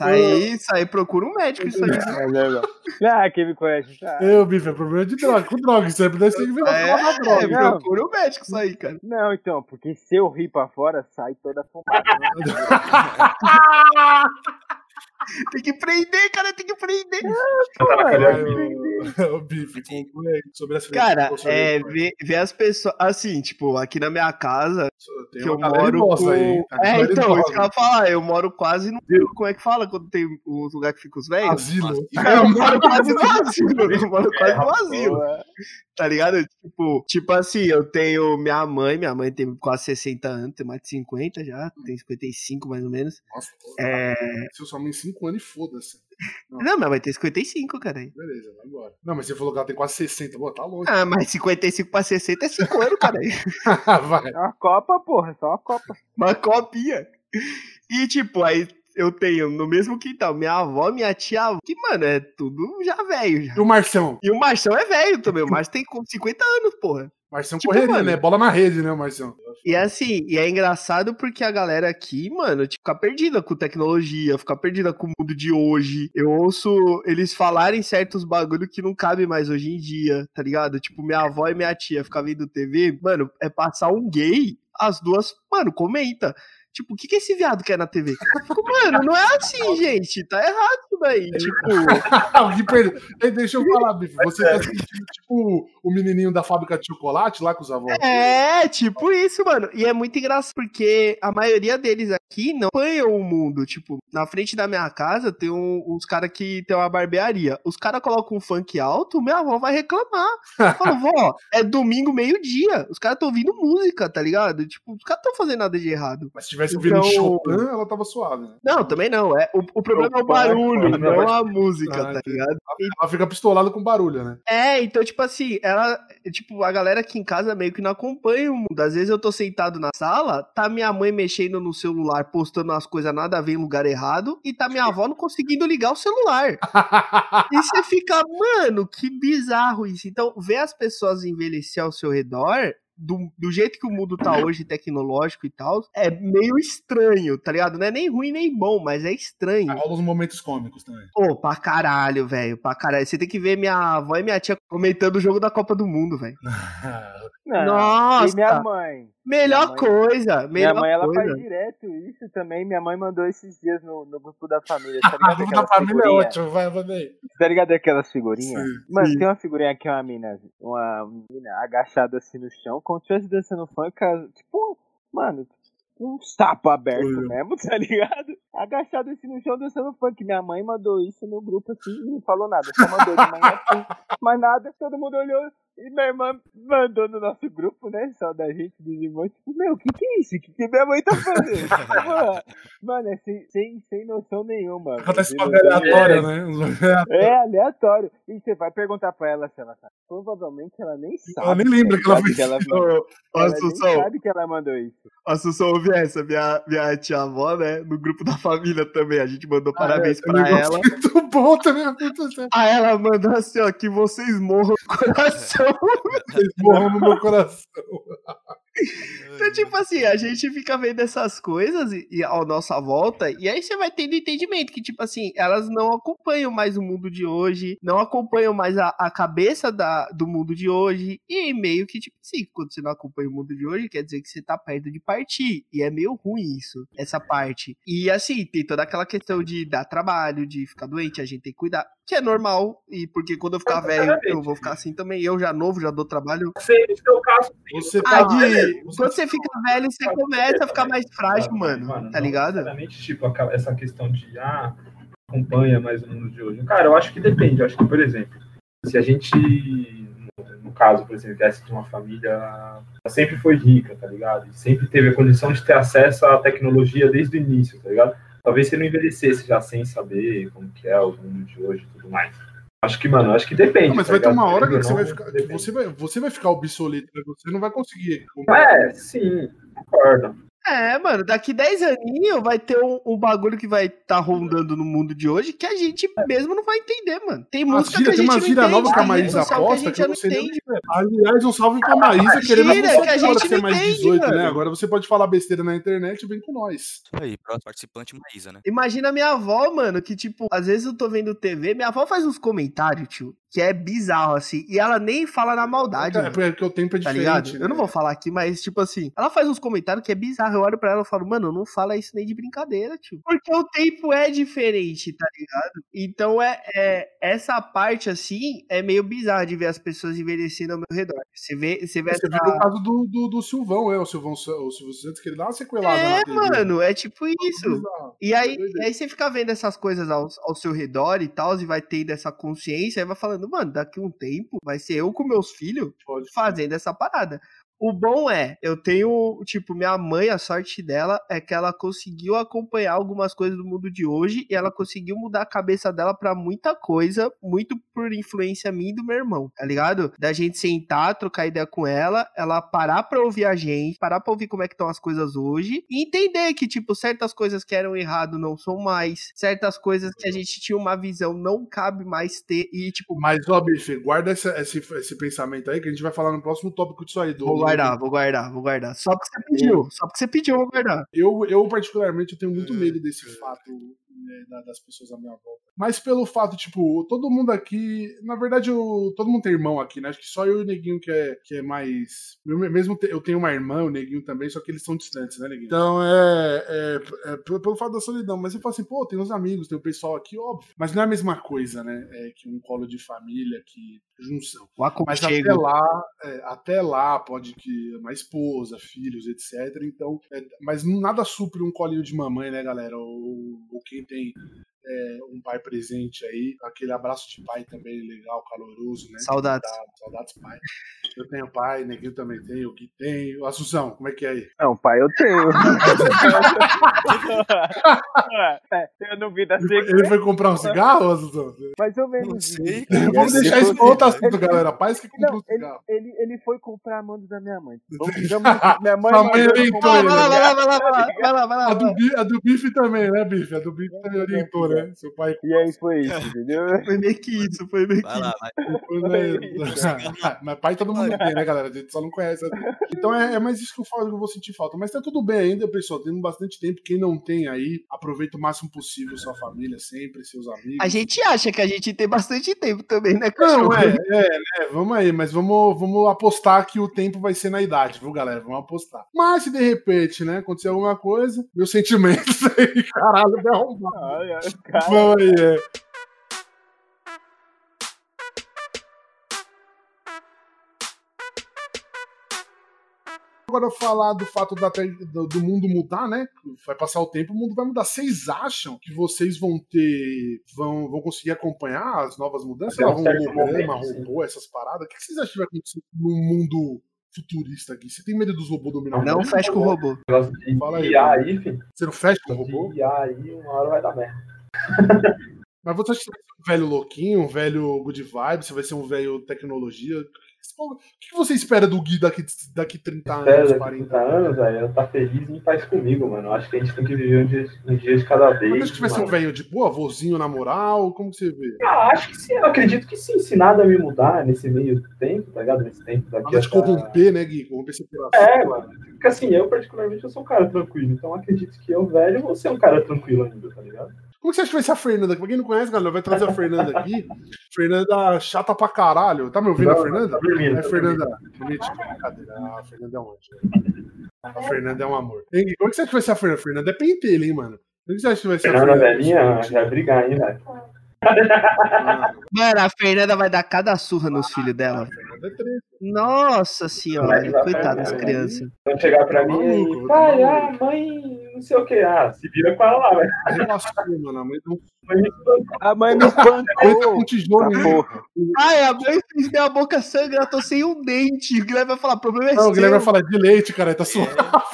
Isso aí, isso aí, procura um médico isso aí. É mesmo. Ah, quem me conhece tá. Eu, Bife, é problema de droga. Com droga, isso aí deve ser que virou É, droga. Não. procura um médico isso aí, cara. Não, então, porque se eu rir pra fora, sai toda a fumaça. Tem que prender, cara, tem que prender. Ô, Bife, conclui aí sobre essa Cara, é, ver, ver as pessoas, assim, tipo, aqui na minha casa, Tem que eu moro com... aí? Tá É, galera então, isso que eu ia falar, eu moro quase no... Como é que fala quando tem os lugares que ficam os velhos? Asilo. Eu moro quase no asilo, eu moro quase no asilo. Tá ligado? Tipo, tipo assim, eu tenho minha mãe, minha mãe tem quase 60 anos, tem mais de 50 já, tem 55 mais ou menos. Nossa, É. Se eu só em 5 anos e foda-se. Não, minha mãe tem 55, cara. Beleza, vai embora. Não, mas você falou que ela tem quase 60. Pô, tá longe. Ah, mas 55 pra 60 é 5 anos, cara. vai. É uma Copa, porra, só uma Copa. Uma copinha. E, tipo, aí eu tenho no mesmo quintal minha avó, minha tia, que, mano, é tudo já velho. Já. E o Marcião? E o Marcião é velho também. O Marcião tem 50 anos, porra. Marcião Tipo, correria, mano. né? Bola na rede, né, Marcião? E é assim, e é engraçado porque a galera aqui, mano, tipo, fica perdida com tecnologia, fica perdida com o mundo de hoje. Eu ouço eles falarem certos bagulho que não cabe mais hoje em dia, tá ligado? Tipo, minha avó e minha tia ficar vendo TV, mano, é passar um gay, as duas, mano, comenta. Tipo, o que, que esse viado quer na TV? Fico, mano, não é assim, gente. Tá errado isso daí. Tipo, Deixa eu falar, Bife. Você tá sentindo tipo o menininho da fábrica de chocolate lá com os avós? É, tipo isso, mano. E é muito engraçado porque a maioria deles aqui não apanham o mundo. Tipo, na frente da minha casa tem um- uns caras que tem uma barbearia. Os caras colocam um funk alto, minha avó vai reclamar. Eu falo, vó, é domingo, meio-dia. Os caras estão ouvindo música, tá ligado? Tipo, os caras estão fazendo nada de errado. Mas se tivesse ouvindo Então- Chopin, ela tava suave, né? Não, também não. É, o, o problema é o barulho, não a música, Ah, tá ligado? Ela fica pistolada com barulho, né? É, então, tipo assim, ela. Tipo, a galera aqui em casa meio que não acompanha o mundo. Às vezes eu tô sentado na sala, tá minha mãe mexendo no celular, postando umas coisas nada a ver em lugar errado, e tá minha avó não conseguindo ligar o celular. E você fica, mano, que bizarro isso. Então, ver as pessoas envelhecer ao seu redor. Do, do jeito que o mundo tá hoje, tecnológico e tal, é meio estranho, tá ligado? Não é nem ruim nem bom, mas é estranho. Rola uns momentos cômicos também. Pô, pra caralho, velho. Pra caralho. Você tem que ver minha avó e minha tia comentando o jogo da Copa do Mundo, velho. Não. Nossa! E minha mãe? Melhor Minha mãe- coisa. Minha Melhor mãe, ela coisa. faz direto isso também. Minha mãe mandou esses dias no, no grupo da família. Tá A ligado grupo da aquelas família é figurinhas? ótimo, vai, vai. Tá ligado aquelas figurinhas? Sim, Mano, sim. tem uma figurinha aqui, uma mina, uma menina agachada assim no chão, como se estivesse dançando funk, tipo, mano, um sapo aberto mesmo, tá ligado? Agachado assim no chão dançando funk. Minha mãe mandou isso no grupo assim e não falou nada, só mandou de manhã assim, mas nada, todo mundo olhou. E minha irmã mandou no nosso grupo, né? Só da gente, dos irmãos, tipo, meu, o que, que é isso? O que, que minha mãe tá fazendo? Mano, Mano, é sem, sem, sem noção nenhuma. Acontece uma aleatória, né? Uns bagulho é aleatório. E você vai perguntar pra ela se ela sabe. Provavelmente ela nem sabe. Ela nem lembra que ela sabe fez que ela, ô, ela nem Assunção, sabe que ela mandou isso. Assunção, ouve essa. Minha, minha tia-avó, né? No grupo da família também. A gente mandou parabéns É pra ela. Muito bom também. Certo. Aí ela mandou assim, ó, que vocês morram no coração. Vocês morram no meu coração. Então, tipo assim, a gente fica vendo essas coisas e, e à nossa volta, e aí você vai tendo entendimento que, tipo assim, elas não acompanham mais o mundo de hoje, não acompanham mais a, a cabeça da, do mundo de hoje, e meio que, tipo assim, quando você não acompanha o mundo de hoje, quer dizer que você tá perto de partir, e é meio ruim isso, essa parte. E assim, tem toda aquela questão de dar trabalho, de ficar doente, a gente tem que cuidar, que é normal, e porque quando eu ficar velho, eu vou ficar assim também, eu já novo, já dou trabalho. Você, no seu caso, Você Ah, tá quando você fica velho, você começa a ficar mais frágil, mano. Tá não ligado? necessariamente, tipo, essa questão de, ah, acompanha mais o mundo de hoje. Cara, eu acho que depende. Eu acho que, por exemplo, se a gente, no- caso, por exemplo, viesse de uma família, ela sempre foi rica, tá ligado? E sempre teve a condição de ter acesso à tecnologia desde o início, tá ligado? Talvez você não envelhecesse já sem saber como que é o mundo de hoje e tudo mais. Acho que, mano, acho que depende. Não, mas tá vai ter ligado? uma hora que você vai ficar. que. Você vai, você vai ficar obsoleto, né? Você não vai conseguir. É, sim, concordo. É, mano, daqui 10 aninhos vai ter um, um bagulho que vai estar rondando no mundo de hoje que a gente mesmo não vai entender, mano. Tem música gíria, que a tem gente não gíria entende, nova que a tem Maísa social que a aposta gente que não entende. Aliás, um salve pra Maísa querendo que a agora gente ser não mais entende, 18, né? mano. Agora você pode falar besteira na internet e vem com nós. Aí, próximo participante Maísa, né? Imagina minha avó, mano, que tipo, às vezes eu tô vendo TV, minha avó faz uns comentários, tio, que é bizarro, assim, e ela nem fala na maldade, É mano. porque o tempo é Tá diferente. né? Eu não vou falar aqui, mas, tipo assim, ela faz uns comentários que é bizarro. Eu olho pra ela e falo, mano, não fala isso nem de brincadeira, tio. Porque o tempo é diferente, tá ligado? Então é, é essa parte, assim, é meio bizarra de ver as pessoas envelhecendo ao meu redor. Você vê, você vê Você essa... viu o caso do, do, do Silvão, é, o Silvão, o Silvio Santos, que ele dá uma sequelada É, TV. mano, é tipo isso. Bizarro. E aí, e aí você fica vendo essas coisas ao, ao seu redor e tal, e vai tendo essa consciência, e vai falando, mano, daqui um tempo vai ser eu com meus filhos fazendo essa parada. O bom é, eu tenho, tipo, minha mãe, a sorte dela é que ela conseguiu acompanhar algumas coisas do mundo de hoje e ela conseguiu mudar a cabeça dela pra muita coisa, muito por influência minha e do meu irmão, tá ligado? Da gente sentar, trocar ideia com ela, ela parar pra ouvir a gente, parar pra ouvir como é que estão as coisas hoje e entender que, tipo, certas coisas que eram errado não são mais, certas coisas que a gente tinha uma visão não cabe mais ter e, tipo, Mas, ó, bife, guarda essa- esse, esse pensamento aí que a gente vai falar no próximo tópico disso aí. Do, vou guardar, vou guardar, vou guardar. Só porque você pediu, só porque você pediu, eu vou guardar. Eu, eu, particularmente, eu tenho muito medo desse fato né, da- das pessoas à minha volta. Mas pelo fato, tipo, todo mundo aqui. Na verdade, eu- todo mundo tem irmão aqui, né? Acho que só eu e o Neguinho que é, que é mais. eu mesmo te- eu tenho uma irmã, o Neguinho também, só que eles são distantes, né, Neguinho? Então é. é, é pelo, pelo fato da solidão. Mas eu falo assim, pô, tem os amigos, tem o pessoal aqui, óbvio. Mas não é a mesma coisa, né? É que um colo de família, que junção. O Mas até lá, é, até lá pode que uma esposa, filhos, etc. Então, é, mas nada supre um colinho de mamãe, né, galera? Ou, ou quem tem é, um pai presente aí, aquele abraço de pai também legal, caloroso, né? Saudades. Saudades, pai. Eu tenho pai, Neguinho também tem, o Gui tem. O Assunção, como é que é aí? Não, pai, eu tenho. é, eu não vi da Ele, sequência, ele foi comprar um cigarro, Assunção? mais ou Não menos. sei. Vamos deixar isso pra outro assunto, galera. Pais que compram Não, um ele, cigarro. ele, ele foi comprar a mando da minha mãe. Vamos, minha mãe Sua mãe ele orientou ele, Vai lá, vai lá, vai lá, vai lá. A do, a do Bife também, né, Bife? A do Bife também orientou, né? Seu pai E aí foi isso, entendeu? Foi meio que isso, foi meio que Vai lá, vai. Foi, né? Mas pai todo mundo tem, né, galera? A gente só não conhece. Então é, é mais isso que eu falo que eu vou sentir falta. Mas tá tudo bem ainda, pessoal. Temos bastante tempo. Quem não tem aí, aproveita o máximo possível sua família sempre, seus amigos. A gente acha que a gente tem bastante tempo também, né, Não, é, é, né? Vamos aí, mas vamos, vamos apostar que o tempo vai ser na idade, viu, galera? Vamos apostar. Mas se de repente, né, acontecer alguma coisa, meus sentimentos aí, caralho. Olha, cara. Vamos aí, é. Agora falar do fato da do, do mundo mudar, né? Vai passar o tempo, o mundo vai mudar. Vocês acham que vocês vão ter. vão, vão conseguir acompanhar as novas mudanças? Um lá, momento, sim. robô, essas paradas? O que vocês acham que vai acontecer no mundo futurista aqui? Você tem medo dos robôs dominar Não fecha com o robô. Fala aí, aí, filho. Você não fecha com o robô? IA aí, uma hora vai dar merda. Mas você acha que você vai ser um velho louquinho, um velho good vibe? Você vai ser um velho tecnologia? O que você espera do Gui daqui, daqui 30 anos, Espera daqui 40 30 anos? velho, tá feliz e em paz comigo, mano. Eu Acho que a gente tem que viver um dia, um dia de cada vez. Mas acho que vai ser um velho de boa, vozinho na moral? Como que você vê? Ah, acho que sim, eu acredito que sim. Se nada me mudar nesse meio tempo, tá ligado? Nesse tempo daqui Nada de até- corromper, né, Gui? Corromper seu coração. É, mano. Porque assim, eu particularmente eu sou um cara tranquilo. Então acredito que eu, velho, vou ser um cara tranquilo ainda, tá ligado? Como que você acha que vai ser a Fernanda? Pra quem não conhece, galera, vai trazer a Fernanda aqui. Fernanda chata pra caralho. Tá me ouvindo, a Fernanda? Tá dormindo. É, tá Fernanda. Brincadeira. Ah, A Fernanda é um anjo. A Fernanda é um amor. Hein? Como que você acha que vai ser a Fernanda? A Fernanda é pentelha, hein, mano? Como que você acha que vai ser a Fernanda Fernanda? velhinha já vai brigar, hein, velho. Ah, Mano, a Fernanda vai dar cada surra nos filhos dela. É. Nossa senhora, coitada das vai, crianças. Vão chegar pra Tá mim e. tá Pai, ah, mãe, não sei o que. Ah, se vira com ela lá, velho. Relaxou, mano. A mãe não Mãe, A mãe me tá espancou. com tijolo, Tá porra. Ai, a mãe fez minha boca sangrar, tô sem um dente. O Guilherme vai falar, problema é Não, o seu. Guilherme vai falar de leite, cara. Tá suave.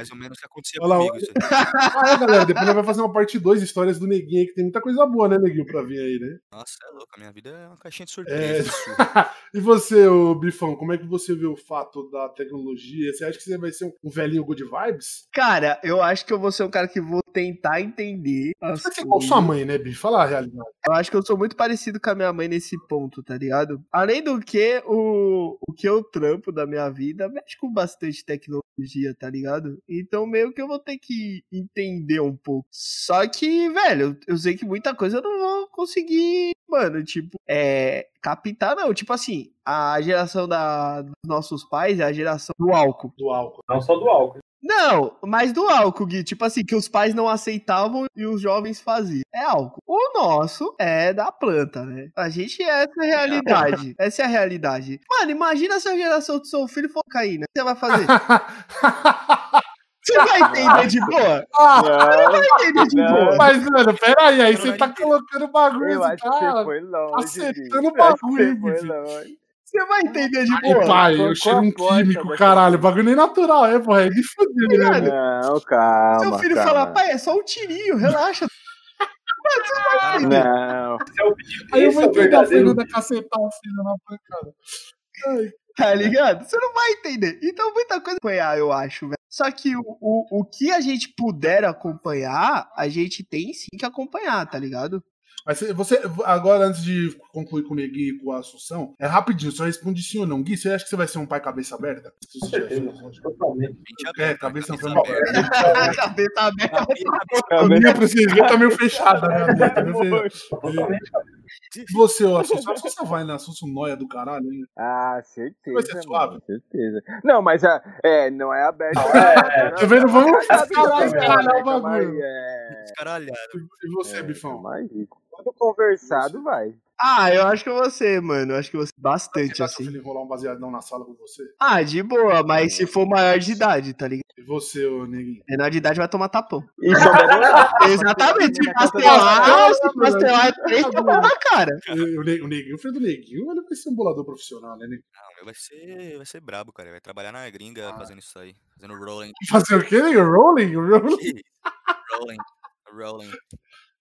Mais ou menos o que acontecia Olha lá, comigo. Ah, é, galera. Depois nós vamos fazer uma parte 2 histórias do Neguinho aí, que tem muita coisa boa, né, Neguinho, pra vir aí, né? Nossa, é louco. A minha vida é uma caixinha de É. surpresa. isso. e você, ô Bifão, como é que você vê o fato da tecnologia? Você acha que você vai ser um- velhinho good vibes? Cara, eu acho que eu vou ser um cara que vou tentar entender Você vai ser igual sua mãe, né, Bif? Fala a realidade. Eu acho que eu sou muito parecido com a minha mãe nesse ponto, tá ligado? Além do que, o, o que eu trampo da minha vida mexe com bastante tecnologia, tá ligado? Então meio que eu vou ter que entender um pouco. Só que, velho, eu sei que muita coisa eu não vou conseguir, mano, tipo, é. Captar, não. Tipo assim, a geração da, dos nossos pais é a geração do álcool. Do álcool. Não só do álcool. Não, mas do álcool, Gui. Tipo assim, que os pais não aceitavam e os jovens faziam. É álcool. O nosso é da planta, né? A gente é essa a realidade. Essa é a realidade. Mano, imagina se a geração do seu filho for cocaína. O que você vai fazer? Você vai entender de boa? Ah, Não, Vai entender de Não. boa? mas, mano, peraí, aí Não, você não tá colocando bagulho, eu você acho que tá você foi longe. acertando. Eu acho que bagulho, você foi longe. Você vai entender de Ai, boa. pai, qual- eu cheiro um químico, dessa- caralho. O bagulho nem natural, é, porra. É de fuder, né? Não, calma. Seu filho calma. fala, pai, é só um tirinho, relaxa. Não, Esse é. Aí eu vou entender a filha da cacetar o filho na pancada. Tá ligado? Você não vai entender. Então, muita coisa acompanhar, eu acho, velho. Só que o, o, o que a gente puder acompanhar, a gente tem sim que acompanhar, tá ligado? Mas você- agora, antes de concluir com o Negui e com a Assunção, é rapidinho, só responde sim ou não. Gui, você acha que você vai ser um pai cabeça aberta? Se Com você tiver certeza, totalmente. Mente É, aberta, cabeça cabeça mal. aberta. Cabeça aberta. A minha pra vocês verem tá meio fechada, né? Tá. E você, ô Assunção, acho que você vai na Assunção noia do caralho, hein? Ah, certeza. Vai ser suave? mano, certeza. Não, mas a, é, não é aberto. é, Tá vendo? Vamos escalar, né, o bagulho. É, Descaralhado. E você, é, Bifão? mais rico. Quando conversado, vai. Ah, eu acho que eu vou ser, mano. Eu acho que eu vou ser Você bastante, tá seu assim. filho enrolar um baseadão na sala com você? Ah, de boa, mas se for maior de idade, tá ligado? E você, ô Neguinho? Menor de idade vai tomar tapão. E souber Exatamente. Se pastelar, se pastelar, três tapão na cara. O Ne- o Neguinho, o filho do Neguinho, ele vai ser um bolador profissional, né, Neguinho? Não, vai ser, vai ser brabo, cara. Vai trabalhar na gringa Ah. fazendo isso aí. Fazendo rolling. Fazer o quê, Neguinho? Rolling? Rolling? rolling. Rolling.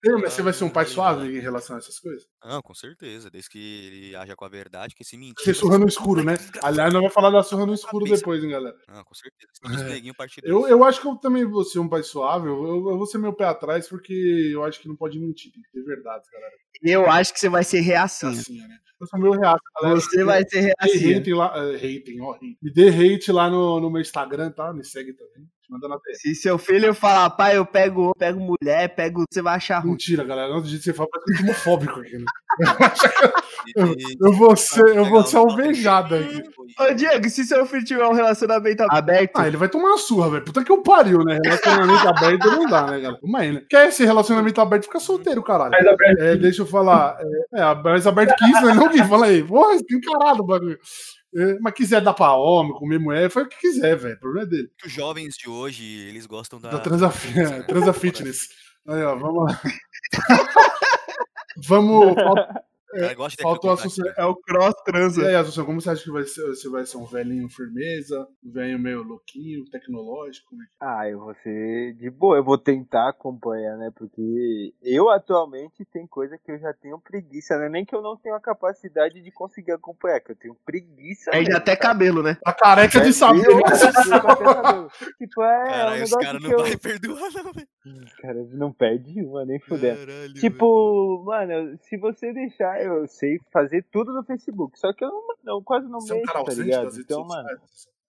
Ei, Mas você vai ser um pai suave em relação a essas coisas? Não, com certeza. Desde que ele haja com a verdade, que se mentir. Você surra no escuro, né? Aliás, nós vamos falar da surra no escuro depois, hein, galera. Não, com certeza. É. neguinho partido. Eu, eu acho que eu também vou ser um pai suave. Eu, eu- eu vou ser meu pé atrás, porque eu acho que não pode mentir, tem que ter verdade, galera. Eu acho que você vai ser É reacinho. assim, né? Eu sou meu reato, galera. Você vai ser Me dê hating lá, eh, hating, ó, hate. Me dê hate lá no, no meu Instagram, tá? Me segue também. Manda na. Se seu filho falar, pai, eu pego, eu pego mulher, pego, você vai achar ruim. Mentira, galera. Antes de você falar, parece que eu sou homofóbico aqui, né? Eu vou ser, eu vou ser alvejado aqui. Ô, Diego, se seu filho tiver um relacionamento aberto, Ah, ele vai tomar uma surra, velho. Puta que eu pariu, né? Relacionamento aberto não dá, né, galera? Aí, né? Quer esse relacionamento aberto, fica solteiro, caralho. Mas aberto. É, deixa eu falar. É, é mais aberto que isso, né? Não que fala aí. Porra, encarado o bagulho. É, mas quiser dar pra homem, comer mulher, foi o que quiser, velho. O problema é dele. os jovens de hoje, eles gostam da. Da transa, é, transa fitness. Aí, ó, vamos lá. vamos. falta- Faltou a. Assunção. é o cross E transa. aí, Assunção, como você acha que vai ser? Você vai ser um velhinho firmeza? Um velhinho meio louquinho, tecnológico? É que- Ah, eu vou ser de boa, eu vou tentar acompanhar, né? Porque eu atualmente tem coisa que eu já tenho preguiça, né? Nem que eu não tenho a capacidade de conseguir acompanhar, que eu tenho preguiça. Aí já mesmo, até cabelo, né? Tá careca É, de saber. eu- né? eu. Tipo, é, é um Caralho, os negócio caras que não eu... vai perdoar, não, velho. Cara, não perde uma, nem fudendo. Caralho, Tipo, mano, se você deixar, eu sei fazer tudo no Facebook. Só que eu não, não- quase não Você é um mexo, tá ligado? Então, mano,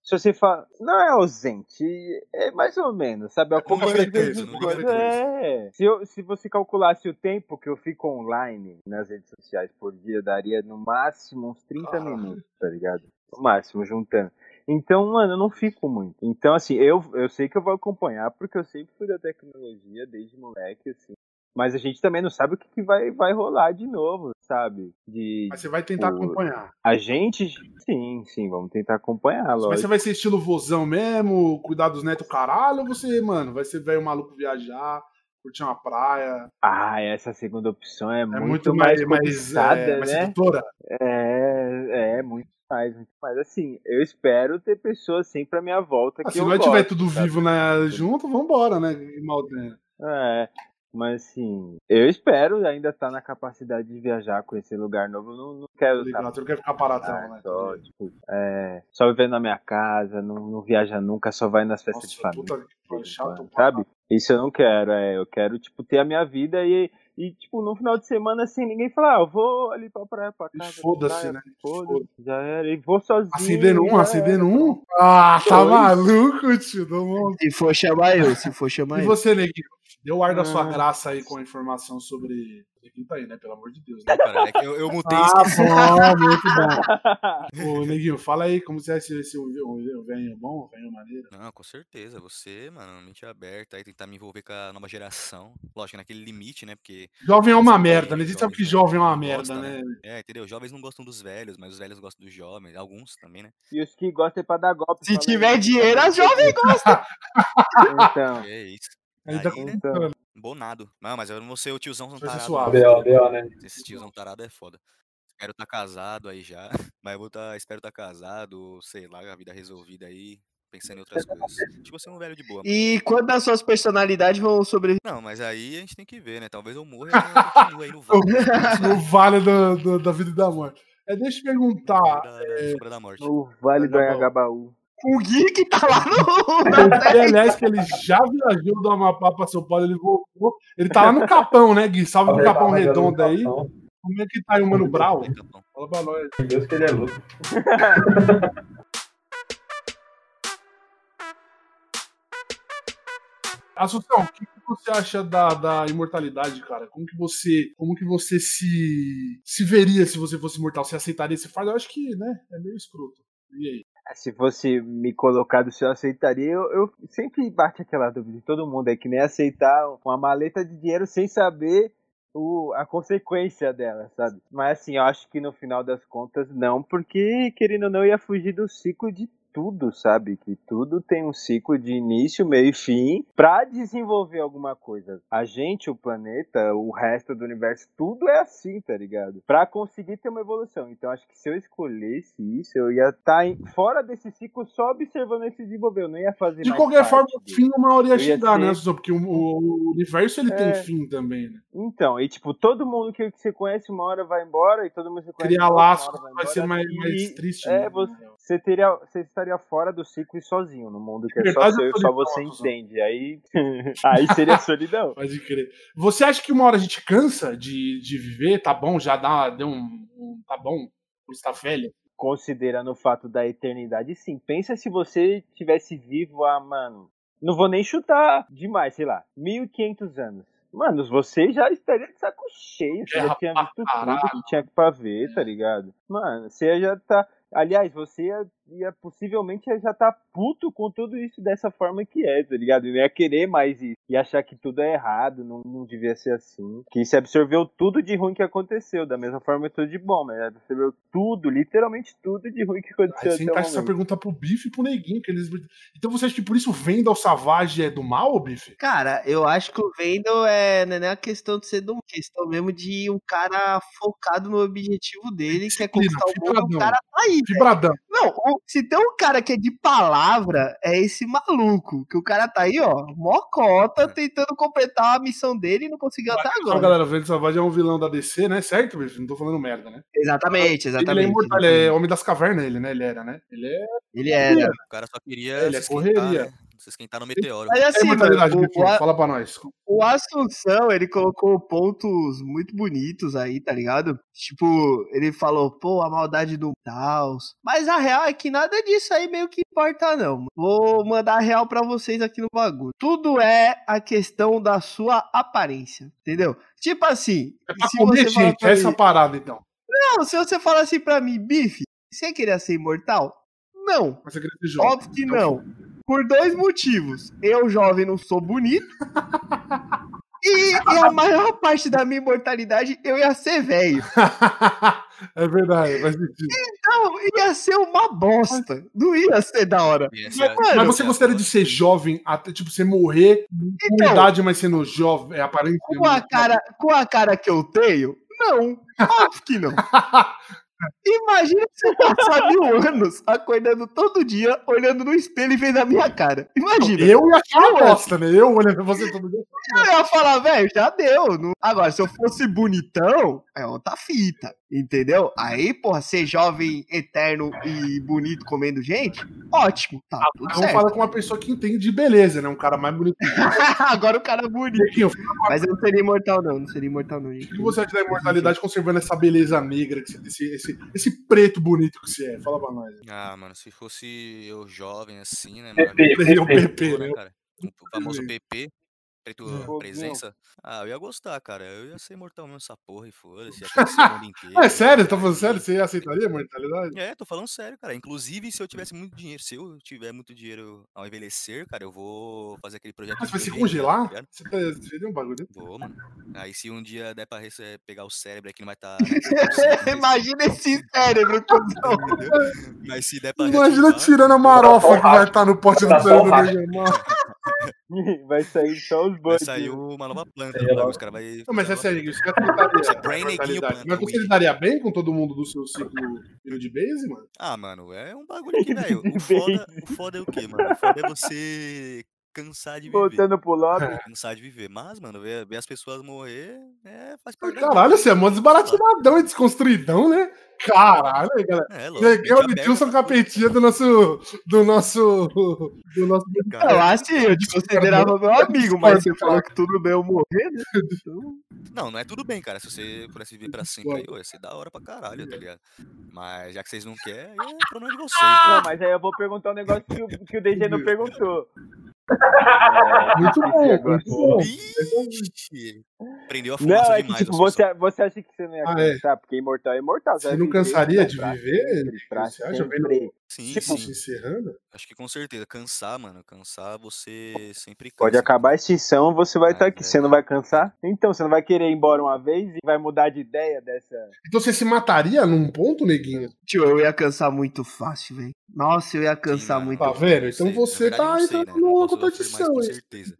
se você fala. Não é ausente, é mais ou menos, sabe? De liga vez. É. Se, eu, se você calculasse o tempo que eu fico online nas redes sociais por dia, daria no máximo uns 30 Caralho. minutos, tá ligado? No máximo, juntando. Então, mano, eu não fico muito. Então, assim, eu, eu sei que eu vou acompanhar, porque eu sempre fui da tecnologia desde moleque, assim. Mas a gente também não sabe o que, vai, vai rolar de novo, sabe? De, Mas você vai tentar Pô. acompanhar. a gente, sim, sim, vamos tentar acompanhar, Mas lógico. você vai ser estilo vozão mesmo, cuidar dos netos caralho, ou você, mano, vai ser velho maluco viajar, curtir uma praia? Ah, essa segunda opção é, É muito, muito, mais, mais, mais, é, mais né? sedutora? É, é, muito mais, muito mais. Assim, eu espero ter pessoas sempre à minha volta Ah, que se eu nós tiver tudo sabe? vivo né, junto, vambora, né? Que mal tem. É, mas assim, eu espero ainda estar na capacidade de viajar, conhecer lugar novo. Eu não, não quero você não quer ficar paradão, Ah, né? só, tipo, é, só vivendo na minha casa, não, não viaja nunca, só vai nas festas de Nossa, família. puta pariu, chato. sabe? Isso eu não quero, é, eu quero, tipo, ter a minha vida e, e tipo, no final de semana, sem ninguém falar, ah, eu vou ali pra praia, pra E casa. foda-se, né? Foda-se, já era, e vou sozinho. Acendendo um, já acendendo era. um? Ah, tá Dois. maluco, tio. Um- Se for chamar eu, se for chamar E eu. você, Neguinho? Deu o ar da sua Ah. graça aí com a informação sobre. Neguinho tá aí, né? Pelo amor de Deus. Né? Cara, é que eu, eu mutei Ah, esqueci. bom, muito bom. Ô, Neguinho, fala aí como você é esse, venho bom, o venho maneiro. Não, com certeza. Você, mano, mente aberta aí, tentar me envolver com a nova geração. Lógico, naquele limite, né? Porque. Jovem é uma merda, né? A gente sabe jovem, que né? jovem é uma merda, gosta, né? É, entendeu? Jovens não gostam dos velhos, mas os velhos gostam dos jovens. Alguns também, né? E os que gostam é pra dar golpe. Se tiver dinheiro, as jovens gostam. Então, É isso. Aí tá né? então. Bonado. Não, mas eu não vou ser o tiozão tarado. suave. B.O., B.O., né? Esse tiozão tarado é foda. espero tá casado aí já. Mas eu vou tá, espero tá casado, sei lá, a vida resolvida aí, pensando em outras coisas. Tipo, ser um velho de boa. mano. E quando as suas personalidades vão sobre. Não, mas aí a gente tem que ver, né? Talvez eu morra e eu continue aí no vale. No vale do- do- da vida e da morte. É, deixa eu perguntar. da, da sombra da morte. No Vale do Anhangabaú. O Gui que tá lá no. na aliás, que ele já viajou do Amapá pra São Paulo, ele voltou. Ele tá lá no Capão, né, Gui? Salve do Capão Redondo aí. Como é que tá aí o Mano Brau? Tá. Fala pra nós. Meu Deus, que ele é louco. Assunção, o que, que você acha da, da imortalidade, cara? Como que você, como que você se, se veria se você fosse imortal? Você aceitaria esse fardo? Eu acho que, né, é meio escroto. E aí? Se fosse me colocado se eu aceitaria, eu, eu sempre bate aquela dúvida de todo mundo, é que nem aceitar uma maleta de dinheiro sem saber o, a consequência dela, sabe? Mas assim, eu acho que no final das contas não, porque querendo ou não ia fugir do ciclo de tudo, sabe? Que tudo tem um ciclo de início, meio e fim pra desenvolver alguma coisa. A gente, o planeta, o resto do universo, tudo é assim, tá ligado? Pra conseguir ter uma evolução. Então acho que se eu escolhesse isso, eu ia estar fora desse ciclo só observando ele se desenvolver. Eu não ia fazer De qualquer forma, o dele. fim uma hora ia chegar, né, Assunção? Porque o, o universo ele tem É. fim também, né? Então, e tipo, todo mundo que você conhece uma hora vai embora e todo mundo que você conhece Criar laço vai vai ser mais, mais triste. é, né? você, você teria, você estaria fora do ciclo e sozinho no mundo que é só seu e só você entende. Aí, aí seria solidão. Pode crer. Você acha que uma hora a gente cansa de, de viver? Tá bom, já dá, deu um, um- Tá bom, estar velho. Considerando o fato da eternidade, sim. Pensa se você tivesse vivo há, mano, não vou nem chutar demais, sei lá, 1500 anos. Mano, você já estaria de saco cheio, você Guerra já tinha visto caralho. tudo que tinha pra ver, tá ligado? Mano, você já tá. Aliás, você ia, ia possivelmente já tá puto com tudo isso dessa forma que é, tá ligado? Não ia querer mais isso. Ia achar que tudo é errado, não, não devia ser assim. Que você absorveu tudo de ruim que aconteceu, da mesma forma que tudo de bom, mas absorveu tudo, literalmente tudo de ruim que aconteceu Aí você encaixa essa pergunta pro Bife e pro Neguinho. Que eles... Então você acha que por isso o Vendel Savage é do mal, Bife? Cara, eu acho que o Vendel é, não é nem a questão de ser do uma questão mesmo de um cara focado no objetivo dele, que é Disciplina, conquistar o mundo, o cara tá aí. velho. Vibradão. Não, o- se tem um cara que é de palavra, é esse maluco. Que o cara tá aí, ó, mocota, tentando completar a missão dele e não conseguiu até agora. galera, o Vendel Savage é um vilão da DC, né? Certo, Bife? Não tô falando merda, né? Exatamente, Ele é exatamente. imortal, ele é homem das cavernas, ele, né? Ele era, né? Ele é. Ele era. O cara só queria Ele é correria. né? Se esquentar no meteoro. Mas É assim, mano, imortalidade, o, A- Fala pra nós. o Assunção, ele colocou pontos muito bonitos aí, tá ligado? Tipo, ele falou, pô, a maldade do Taos. Mas a real é que nada disso aí meio que importa, não. Vou mandar a real pra vocês aqui no bagulho. Tudo é a questão da sua aparência, entendeu? Tipo assim, É pra se comer gente, pra essa mim, parada, então. não, se você falar assim pra mim, bife, você queria ser imortal? Não. Mas você queria ser jovem. Óbvio que não. Por dois motivos. Eu, jovem, não sou bonito. E, e a maior parte da minha imortalidade eu ia ser velho. é verdade, faz sentido. Então, ia ser uma bosta. Não ia ser da hora. Mas, é Mas você é gostaria de ser jovem, até tipo, você morrer com Então. idade, mas sendo jovem, é aparente. Com a cara, com a cara que eu tenho, não. Óbvio que não. Imagina se eu passar mil anos acordando todo dia, olhando no espelho e vendo a minha cara. Imagina. Eu ia achar uma bosta, né? Eu olhando pra você todo dia. Eu ia falar, velho, já deu. Agora, se eu fosse bonitão, é outra fita, entendeu? Aí, porra, ser jovem, eterno e bonito comendo gente, ótimo, tá tudo Vamos certo. falar com uma pessoa que entende de beleza, né? Um cara mais bonito. Agora o cara é bonito. Mas eu não seria imortal, não. Não seria imortal, não, O que você acha da imortalidade conservando essa beleza negra, esse, esse, esse preto bonito que você é? Fala pra nós. Ah, mano, se fosse eu jovem assim, né, mano? PP. PP, né? né, cara? O famoso PP, preto É. presença. Ah, eu ia gostar, cara. Eu ia ser imortal mesmo essa porra e foda-se. Ah, é sério? Tá ia falando sério? Você aceitaria a imortalidade? É, tô falando sério, cara. Inclusive, se eu tivesse muito dinheiro, se eu tiver muito dinheiro ao envelhecer, cara, eu vou fazer aquele projeto. Ah, você vai se videogame, congelar? tá? Você tá- seria um bagulho. desse? Vou, mano. Aí se um dia der pra rece- pegar o cérebro aqui, não vai estar. Imagina esse cérebro, cuzão. Mas se der pra Imagina reativar- tirando a marofa que vai estar no pote do Tá cérebro do Neymar. Vai sair só os Vai bandidos. sair uma nova planta É, logo. Os caras vai. Não, mas é sério, uma- isso facilitaria Você brain a neguinho mortalidade. planta, Mas você lidaria bem com todo mundo do seu ciclo de base, mano? Ah, mano, é um bagulho que, velho. O foda, o foda é o quê, mano? O foda é você cansar de viver. Voltando pro lobby. Cansar de viver. Mas, mano, ver, ver as pessoas morrer é, faz parte Caralho, você é mó desbaratinadão e desconstruidão, né? Caralho, galera. É, o Edilson pra tudo. Capetinha do nosso. Do nosso. Do nosso. Cara, Eu eu te considerava meu amigo, mas você falou que tudo bem eu morrer, né? Então, Não, não é tudo bem, cara. Se você pudesse viver pra sempre aí, ia ser da hora pra caralho, tá ligado? Mas já que vocês não querem, é problema de vocês, Não, né? mas aí eu vou perguntar um negócio que o, que o DG não perguntou. Muito bom, agora. muito bom. Ixi, prendeu a Não, fumaça é que demais. tipo, você, você acha que você não ia Ah, é. cansar? Porque imortal é imortal. Você vai não viver, cansaria né, de viver? sempre, Pra Você acha, sempre. vendo? Sim, tipo, Se sim. encerrando? Acho que com certeza. Cansar, mano. Cansar, você sempre cansa. Pode acabar a extinção, você vai Ah, estar aqui. é. Você não vai cansar? Então, você não vai querer ir embora uma vez e vai mudar de ideia dessa. Então você se mataria num ponto, neguinho? tio, eu ia cansar muito fácil, velho. Nossa, eu ia cansar mano. muito. Tá vendo? Então sei. você Na verdade, tá não né? Competição, com hein? certeza.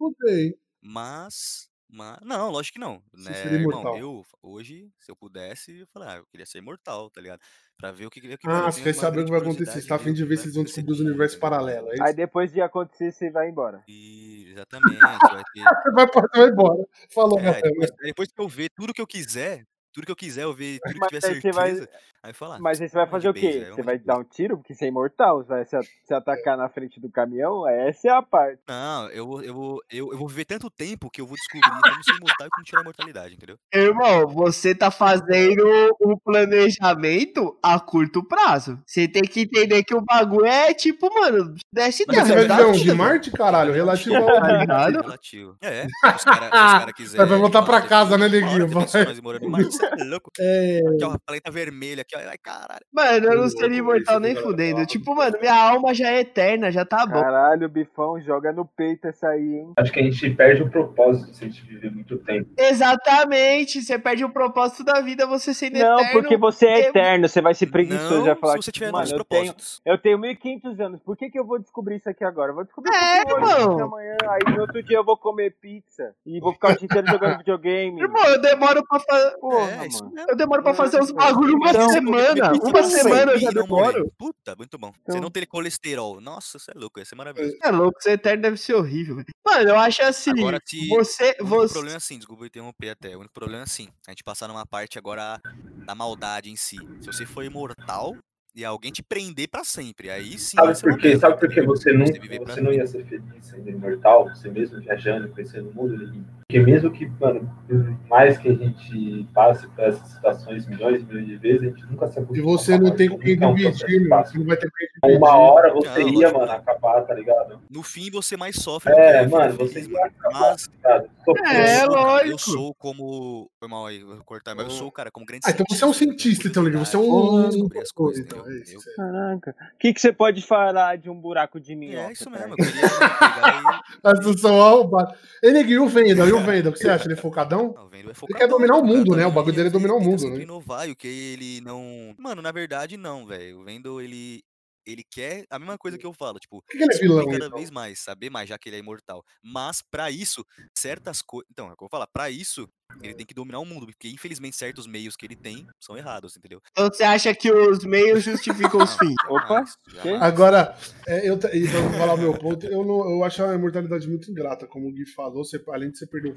Mas, mas. Não, lógico que não. Né, irmão, eu, hoje, se eu pudesse, eu falar, ah, eu queria ser imortal, tá ligado? Pra ver o que. que Ah, você quer saber o que vai grande acontecer. Você tá afim de ver se eles vai vão descobrir os com universos ligado? paralelos. É Aí depois de acontecer, você vai embora. E, exatamente, vai ter. Vai, vai embora. Falou, É, depois, depois que eu ver tudo que eu quiser, tudo que eu quiser, eu ver tudo que Mas tiver aí você vai- certeza, aí falar. Mas aí você vai fazer o quê? Você vai dar um tiro? Porque você é imortal? Você vai se, atacar na frente do caminhão? Essa é a parte. Não, eu vou, eu, vou, eu, eu vou viver tanto tempo que eu vou descobrir como ser imortal e como tirar a imortalidade, entendeu? Irmão, você tá fazendo o planejamento a curto prazo. Você tem que entender que o bagulho é tipo, mano, desce você terra. viver tá onde? De vida. Marte, caralho? Relativo ao. Tá? Relativo. É, se os caras cara quiserem. Vai voltar pra falar casa, né, neguinho? Vai. nós morando em Marte, você é louco. É. Aqui, ó, planeta vermelho, aqui, ó, ai, caralho. Mano, eu não seria imortal nem cara fudendo. Tipo, mano, minha alma já é eterna, já tá bom. Caralho, bifão, joga no peito essa aí, hein? Acho que a gente perde o propósito se a gente viver muito tempo. Exatamente. Você perde o propósito da vida, você sendo Não, eterno. porque você é eterno, você vai ser preguiçoso Não, vai falar se você que, tiver mano, novos eu tenho, propósitos. eu tenho 1500 anos, por que, que eu vou descobrir isso aqui agora? Eu vou descobrir É, isso aqui hoje, irmão. amanhã, aí no outro dia eu vou comer pizza e vou ficar o dia inteiro jogando videogame. Irmão, eu demoro pra fazer. Porra, é, isso mesmo. Eu demoro pra fazer uns bagulho uma então, semana. Você Uma semana eu já e demoro. Puta, muito bom. Você Então- não ter colesterol. Nossa, você é louco, ia ser maravilhoso. É louco, ser eterno deve ser horrível. Mano, eu acho assim. Agora, se- você. O único você... problema é assim, desculpa eu interromper até. O único problema é assim, a gente passar numa parte agora da maldade em si. Se você for imortal e alguém te prender pra sempre, aí sim. Sabe por quê? Sabe por que ligado? você não, Você você não ia ser feliz sendo imortal? Você mesmo viajando, conhecendo o mundo? Porque mesmo que, mano, por mais que a gente passe por essas situações milhões e milhões de vezes, a gente nunca se E acostuma você com a não tem com quem é um dividir, fácil. Você não vai ter com quem dividir. Uma hora você Não, ia, lógico mano, não. acabar, tá ligado? No fim, você mais sofre É, do que mano, você feliz, ia acabar, Mas tá. É, eu, sou, cara, eu lógico. sou como. Foi mal aí, vou cortar, mas eu sou cara como grande Ah, então você é um cientista, então. Você é um. Descobrir as coisas, Então, entendeu? é isso. Eu- Caraca. O que, que você pode falar de um buraco de E minhoca? é isso cara? mesmo, eu queria pegar e. As pessoas são arrombadas. Ei, neguinho, o Venda, e o Venda? O que você acha? Ele é focadão? Não, o Vendo é Ele quer dominar o mundo, né? O bagulho dele é dominar o ele mundo, sempre né? inovar e o que ele não. Mano, na verdade, não, velho. O Vendo, ele. Ele quer a mesma coisa que eu falo, tipo, que que ele é vilão, cada então? vez mais, saber mais, já que ele é imortal. Mas, pra isso, certas coisas. Então, é o que eu vou falar, pra isso, ele tem que dominar o mundo, porque infelizmente certos meios que ele tem são errados, entendeu? Então você acha que os meios justificam os fins? Opa, Jamais. Agora, é, eu, pra falar o meu ponto, eu, não, eu acho a imortalidade muito ingrata. Como o Gui falou, você, além de você perder o,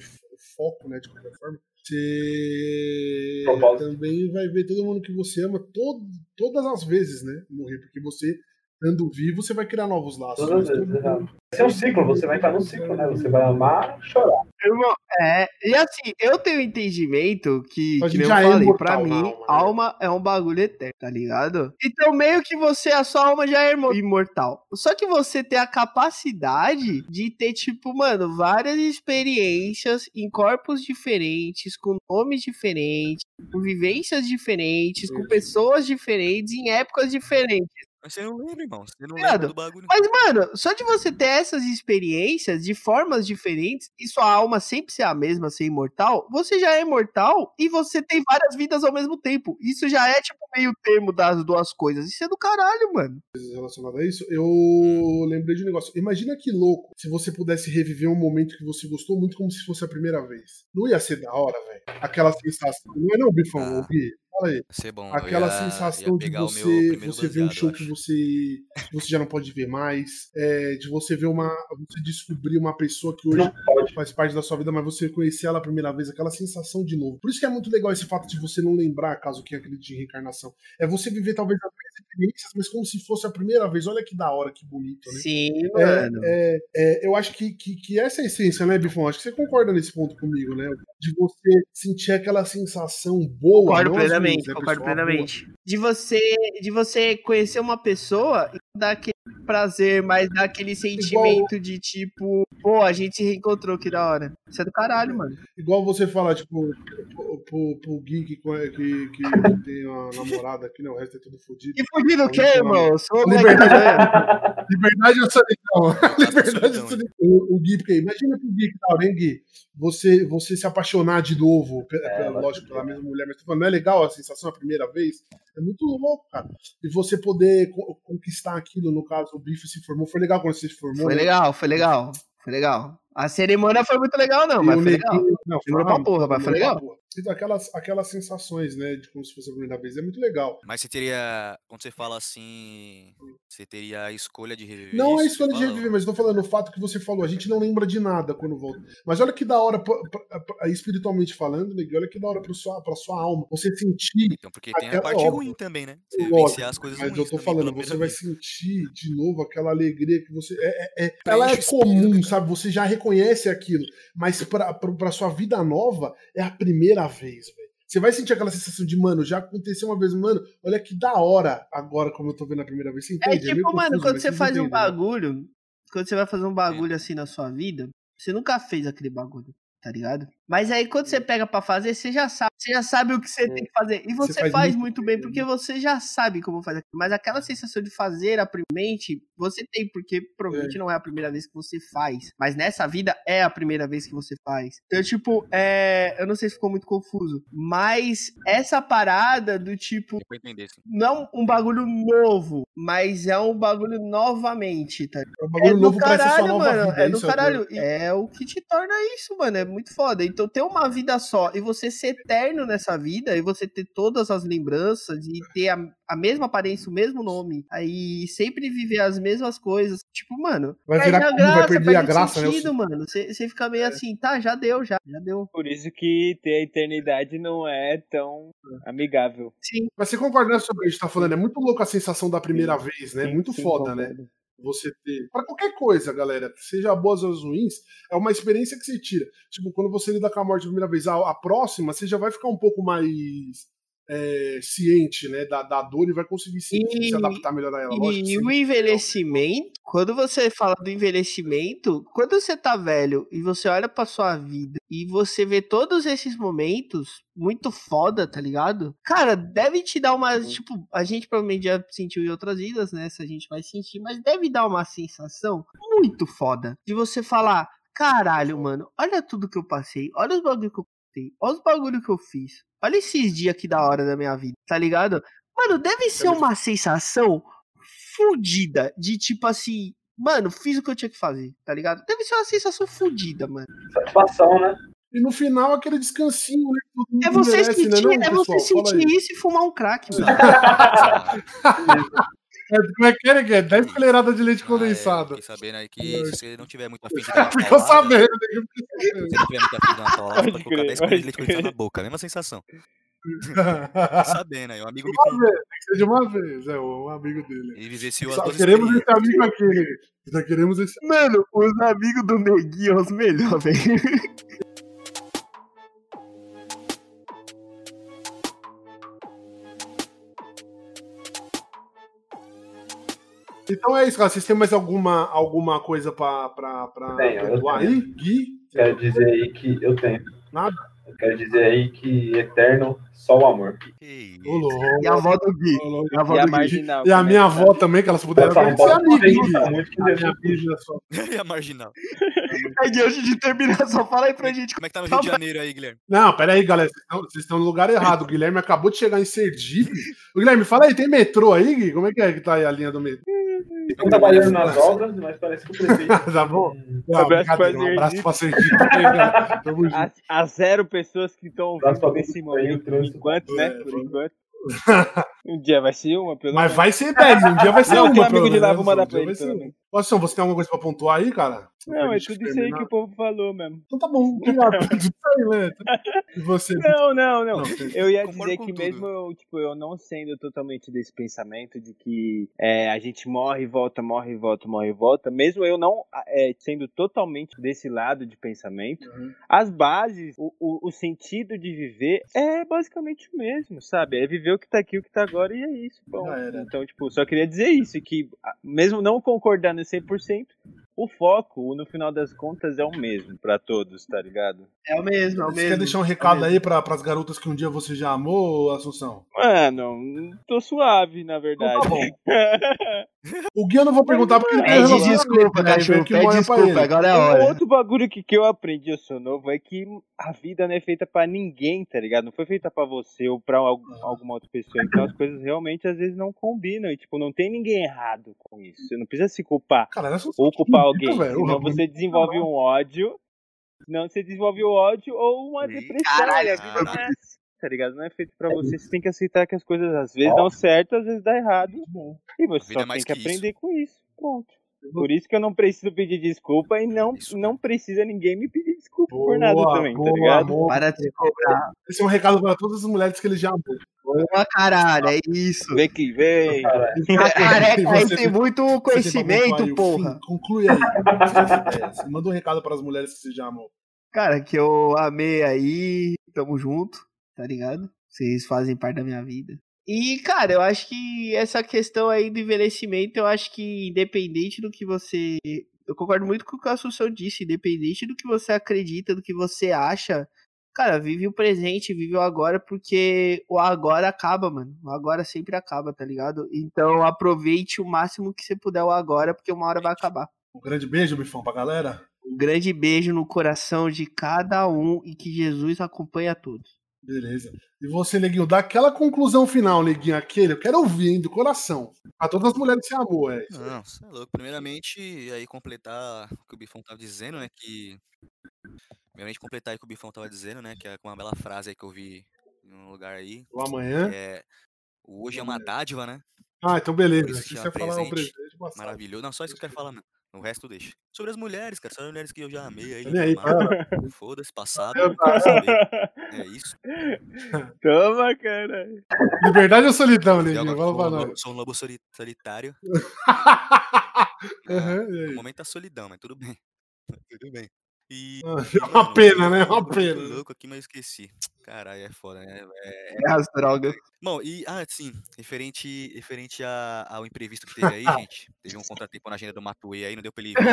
foco, né, de qualquer forma, você também vai ver todo mundo que você ama todo, todas as vezes, né? Morrer, porque você, estando vivo, você vai criar novos laços. Todas mas as vezes, mundo- exato. Esse é um ciclo, você vai entrar num ciclo, né? Você vai amar, chorar. Irmão, é. E assim, eu tenho entendimento que, que eu é falei, imortal pra mim, alma, né? alma é um bagulho eterno, tá ligado? Então, meio que você, a sua alma já é imortal. Só que você tem a capacidade de ter, tipo, mano, várias experiências em corpos diferentes, com nomes diferentes, com vivências diferentes, com pessoas diferentes, em épocas diferentes. Mas você não lembra, irmão. Você não lembra do bagulho. Mas, mano, só de você ter essas experiências de formas diferentes e sua alma sempre ser a mesma, ser imortal, você já é imortal e você tem várias vidas ao mesmo tempo. Isso já é, tipo, meio termo das duas coisas. Isso é do caralho, mano. relacionado a isso, eu lembrei de um negócio. Imagina que louco se você pudesse reviver um momento que você gostou muito como se fosse a primeira vez. Não ia ser da hora, velho? Aquela sensação. Não é não, Bifão? Ah. Gui? Fala aí. Ser bom. Aquela ia- sensação ia de você, você ver um show que você, que você já não pode ver mais, é, de você ver uma. Você descobrir uma pessoa que hoje faz parte da sua vida, mas você conhecer ela a primeira vez, aquela sensação de novo. Por isso que é muito legal esse fato de você não lembrar, caso quem acredite em reencarnação. É você viver talvez as experiências, mas como se fosse a primeira vez. Olha que da hora, que bonito, né? Sim, É, mano. é, é, eu acho que, que, que essa é a essência, né, Bifão? Acho que você concorda nesse ponto comigo, né? De você sentir aquela sensação boa. Concordo não plenamente, né, concordo plenamente. De você, de você conhecer uma pessoa e dar aquele prazer, mas dar aquele sentimento de tipo, pô, a gente se reencontrou, que da hora. Isso é do caralho, mano. Igual você falar, tipo, pro, pro, pro Gui que, que, que tem uma namorada aqui, não, o resto é tudo fodido. E fugido o quê, irmão? Eu Sou Liberdade. ganha. Liberdade ou solidão? Tá Liberdade ou solidão? O, o Gui, porque imagina pro Gui que tá, hein, Gui? Você, você se apaixonar de novo, É, pela- lógico, pela mesma mulher, mas tô falando, não é legal a sensação a primeira vez? É muito louco, cara. E você poder co- conquistar aquilo, no caso, o Bife se formou. Foi legal quando você se formou. Foi né? legal, foi legal. Foi legal. A cerimônia foi muito legal, não, E mas foi legal. Não, Demorou pra porra, mas foi legal. Aquelas, aquelas sensações, né, de como se fosse a primeira vez, é muito legal. Mas você teria. Quando você fala assim. Você teria a escolha de reviver. Não é isso? escolha de fala, reviver, mas eu tô falando o fato que você falou. A gente não lembra de nada quando volta. Mas olha que da hora, pra- pra- pra- espiritualmente falando, Neguinho, olha que da hora pra sua, pra sua alma. Você sentir. Então, porque tem a Aquela- parte óbvio. ruim também, né? Você Lógico, vencer as coisas Mas ruins eu tô também falando, você vai vez. sentir de novo aquela alegria que você. É, é- é- ela é comum, sabe? Você já reconhece aquilo. Mas pra, pra, pra sua vida nova, é a primeira vez, velho. Você vai sentir aquela sensação de, mano, já aconteceu uma vez, mano, olha que da hora agora, como eu tô vendo a primeira vez. Você É entende? tipo, meio mano, confuso, quando você faz um entendem, né? bagulho, quando você vai fazer um bagulho assim na sua vida, você nunca fez aquele bagulho, tá ligado? Mas aí quando você pega pra fazer, você já sabe, você já sabe o que você tem que fazer. E você, faz faz, muito muito bem, porque você já sabe como fazer. Mas aquela sensação de fazer a primeiramente, você tem, porque provavelmente não é a primeira vez que você faz. Mas nessa vida é a primeira vez que você faz. Então, tipo, é. Eu não sei se ficou muito confuso. Mas essa parada do tipo, pra entender, sim. não um bagulho novo, mas é um bagulho novamente, tá? É um É bagulho do novo pra essa sua caralho, nova mano. vida. É do caralho. É o que te torna isso, mano. É muito foda. Então, ter uma vida só e você ser eterno nessa vida e você ter todas as lembranças e ter a, a mesma aparência, o mesmo nome, aí sempre viver as mesmas coisas. Tipo, mano, Vai virar graça, Vai perder a graça, né? É. sentido, mano. Você fica meio assim, tá, já deu, já, já deu. Por isso que ter a eternidade não é tão amigável. Sim. Mas você concorda né, sobre o que a gente tá falando? É muito louco a sensação da primeira vez, né? Sim, muito sim, foda, né? Você ter. Pra qualquer coisa, galera, seja boas ou ruins, é uma experiência que você tira. Tipo, quando você lida com a morte a primeira vez, a, a próxima, você já vai ficar um pouco mais é, ciente, né? Da, da dor e vai conseguir se, E- se adaptar melhor a ela. Lógico E o envelhecimento, quando você fala do envelhecimento, quando você tá velho e você olha pra sua vida e você vê todos esses momentos muito foda, tá ligado? Cara, deve te dar uma. Tipo, a gente provavelmente já sentiu em outras vidas, né? Se a gente vai sentir, mas deve dar uma sensação muito foda de você falar: caralho, mano, olha tudo que eu passei, olha os bagulho que eu passei, olha os bagulho que eu fiz, olha esses dias aqui da hora da minha vida, tá ligado? Mano, deve ser uma sensação fudida de tipo assim, mano, fiz o que eu tinha que fazer, tá ligado? Deve ser uma sensação fudida, mano. Satisfação, né? E no final, aquele descansinho, né? que É você merece, sentir, né, não, é você pessoal? Sentir isso e fumar um crack, mano. É, como é que é, né? 10 colheradas de leite Ah, é, condensado. Fiquei sabendo aí que se você não tiver muito afim de dar uma Ficou paulada, sabendo, né? Se você não tiver muito afim de dar uma paulada, Pode colocar crer, 10 colheres de leite condensado na boca. Mesma sensação. Tem sabendo aí. Um amigo me que contou. ser de uma vez, é um amigo dele. Ele vivenciou Só queremos esse amigo aqui? Só queremos esse Mano, os amigos do Neguinho são os melhores, velho. Então é isso, cara. Vocês têm mais alguma, alguma coisa pra, pra, Tenho, aí? Gui? Quero dizer aí que eu tenho. Nada? Eu quero dizer aí que eterno, só o amor. Louco, E a avó do Gui. E a avó E a do Gui. marginal. E a é minha tá? avó também, que elas puderam ser falar, pode amiga, hein, falar, Gui? muito que A minha Jesus amiga só. e a marginal. É Gui, antes de terminar, só fala aí pra gente. Como é que tá no Rio de Janeiro aí, Guilherme? Não, pera aí, galera. Vocês estão- Vocês estão no lugar errado. O Guilherme acabou de chegar em Sergipe. Ô, Guilherme, fala aí, tem metrô aí, Gui? Como é que é que tá aí a linha do metrô? Estão trabalhando nas obras, mas parece que o prefeito. tá bom? Não, Abraço pra um abraço pra Sergipe. cara. Tamo junto. As, as zero pessoas que estão ouvindo nesse momento, por enquanto, né? É, Por enquanto. Um dia vai ser uma, pelo Mas menos. vai ser 10, um dia vai ser Não, uma. um amigo de lá, vou mandar um pra ele, vai Watson, você tem alguma coisa pra pontuar aí, cara? Não, é tudo isso aí que o povo falou mesmo. Então tá bom, obrigado. Tudo isso aí, né? E você? Não, não, não. Eu ia dizer que tudo. mesmo eu, tipo, eu não sendo totalmente desse pensamento de que é, a gente morre e volta, morre e volta, morre e volta, mesmo eu não é, sendo totalmente desse lado de pensamento, Uhum. as bases, o, o, o sentido de viver é basicamente o mesmo, sabe? É viver o que tá aqui, o que tá agora e é isso. Bom, então, tipo, só queria dizer isso, que mesmo não concordando 100%, o foco, no final das contas, é o mesmo pra todos, tá ligado? É o mesmo, é o Você mesmo. quer deixar um recado aí pra, pras garotas que um dia você já amou, Assunção? Mano, tô suave, na verdade. Então tá O Gui eu não vou perguntar porque ele tem Pede desculpa, né? Cachorro. Pede desculpa, agora é a Um hora. outro bagulho que, que eu aprendi, eu sou novo, é que a vida não é feita pra ninguém, tá ligado? Não foi feita pra você ou pra al- alguma outra pessoa. Então as coisas realmente às vezes não combinam. E, tipo, não tem ninguém errado com isso. Você não precisa se culpar Cara, era Assunção. ou culpar alguém. velho. Senão você desenvolve um ódio. Senão você desenvolve o ódio ou uma depressão. caralho, a vida não é assim, tá ligado? Não é feito pra você. Você tem que aceitar que as coisas às vezes dão certo, às vezes dá errado. E você é só mais tem que que isso. aprender com isso. Pronto. Por isso que eu não preciso pedir desculpa e não, não precisa ninguém me pedir desculpa Boa, por nada também, boa, tá ligado? amor. Para de cobrar. Esse é um recado para todas as mulheres que ele já amou. Boa, caralho, é isso. Vem que vem. Cara, A careca aí tem muito tem conhecimento, o porra. fim? Conclui aí. Manda um recado para as mulheres que você já amou. Cara, que eu amei aí, tamo junto, tá ligado? Vocês fazem parte da minha vida. E, cara, eu acho que essa questão aí do envelhecimento, eu acho que independente do que você. Eu concordo muito com o que a Assunção disse, independente do que você acredita, do que você acha, cara, vive o presente, vive o agora, porque o agora acaba, mano. O agora sempre acaba, tá ligado? Então aproveite o máximo que você puder o agora, porque uma hora vai acabar. Um grande beijo, Bifão, pra galera. Um grande beijo no coração de cada um e que Jesus acompanhe a todos. Beleza. E você, Neguinho, dá aquela conclusão final, Neguinho, aquele. Eu quero ouvir, hein, do coração. A todas as mulheres que você amou, é. isso. Não, você é louco. Primeiramente, aí completar o que o Bifão tava dizendo, né? Que. Primeiramente, completar aí o que o Bifão tava dizendo, né? Que é uma bela frase aí que eu vi em um lugar aí. O amanhã. É. O hoje é uma dádiva, né? Ah, então beleza. Isso vai falar um presente. Maravilhoso. Não, só isso que eu quero falar, mano. O resto deixa. Sobre as mulheres, cara. Só as mulheres que eu já amei aí. Tá aí. Foda-se, passado. É isso. Toma, cara. Liberdade ou solidão, Deu Neguinho? agora Fala que pra sou um lobo- solitário. E No momento tá solidão, mas tudo bem. Tudo bem. E. É uma mano, pena, né? É uma tô pena. louco aqui, mas esqueci. Caralho, é foda, né? É, É as drogas. Bom, e, ah, sim, referente, referente a- ao imprevisto que teve aí, gente. Teve um contratempo na agenda do Matuei aí, não deu pra ele. Vem,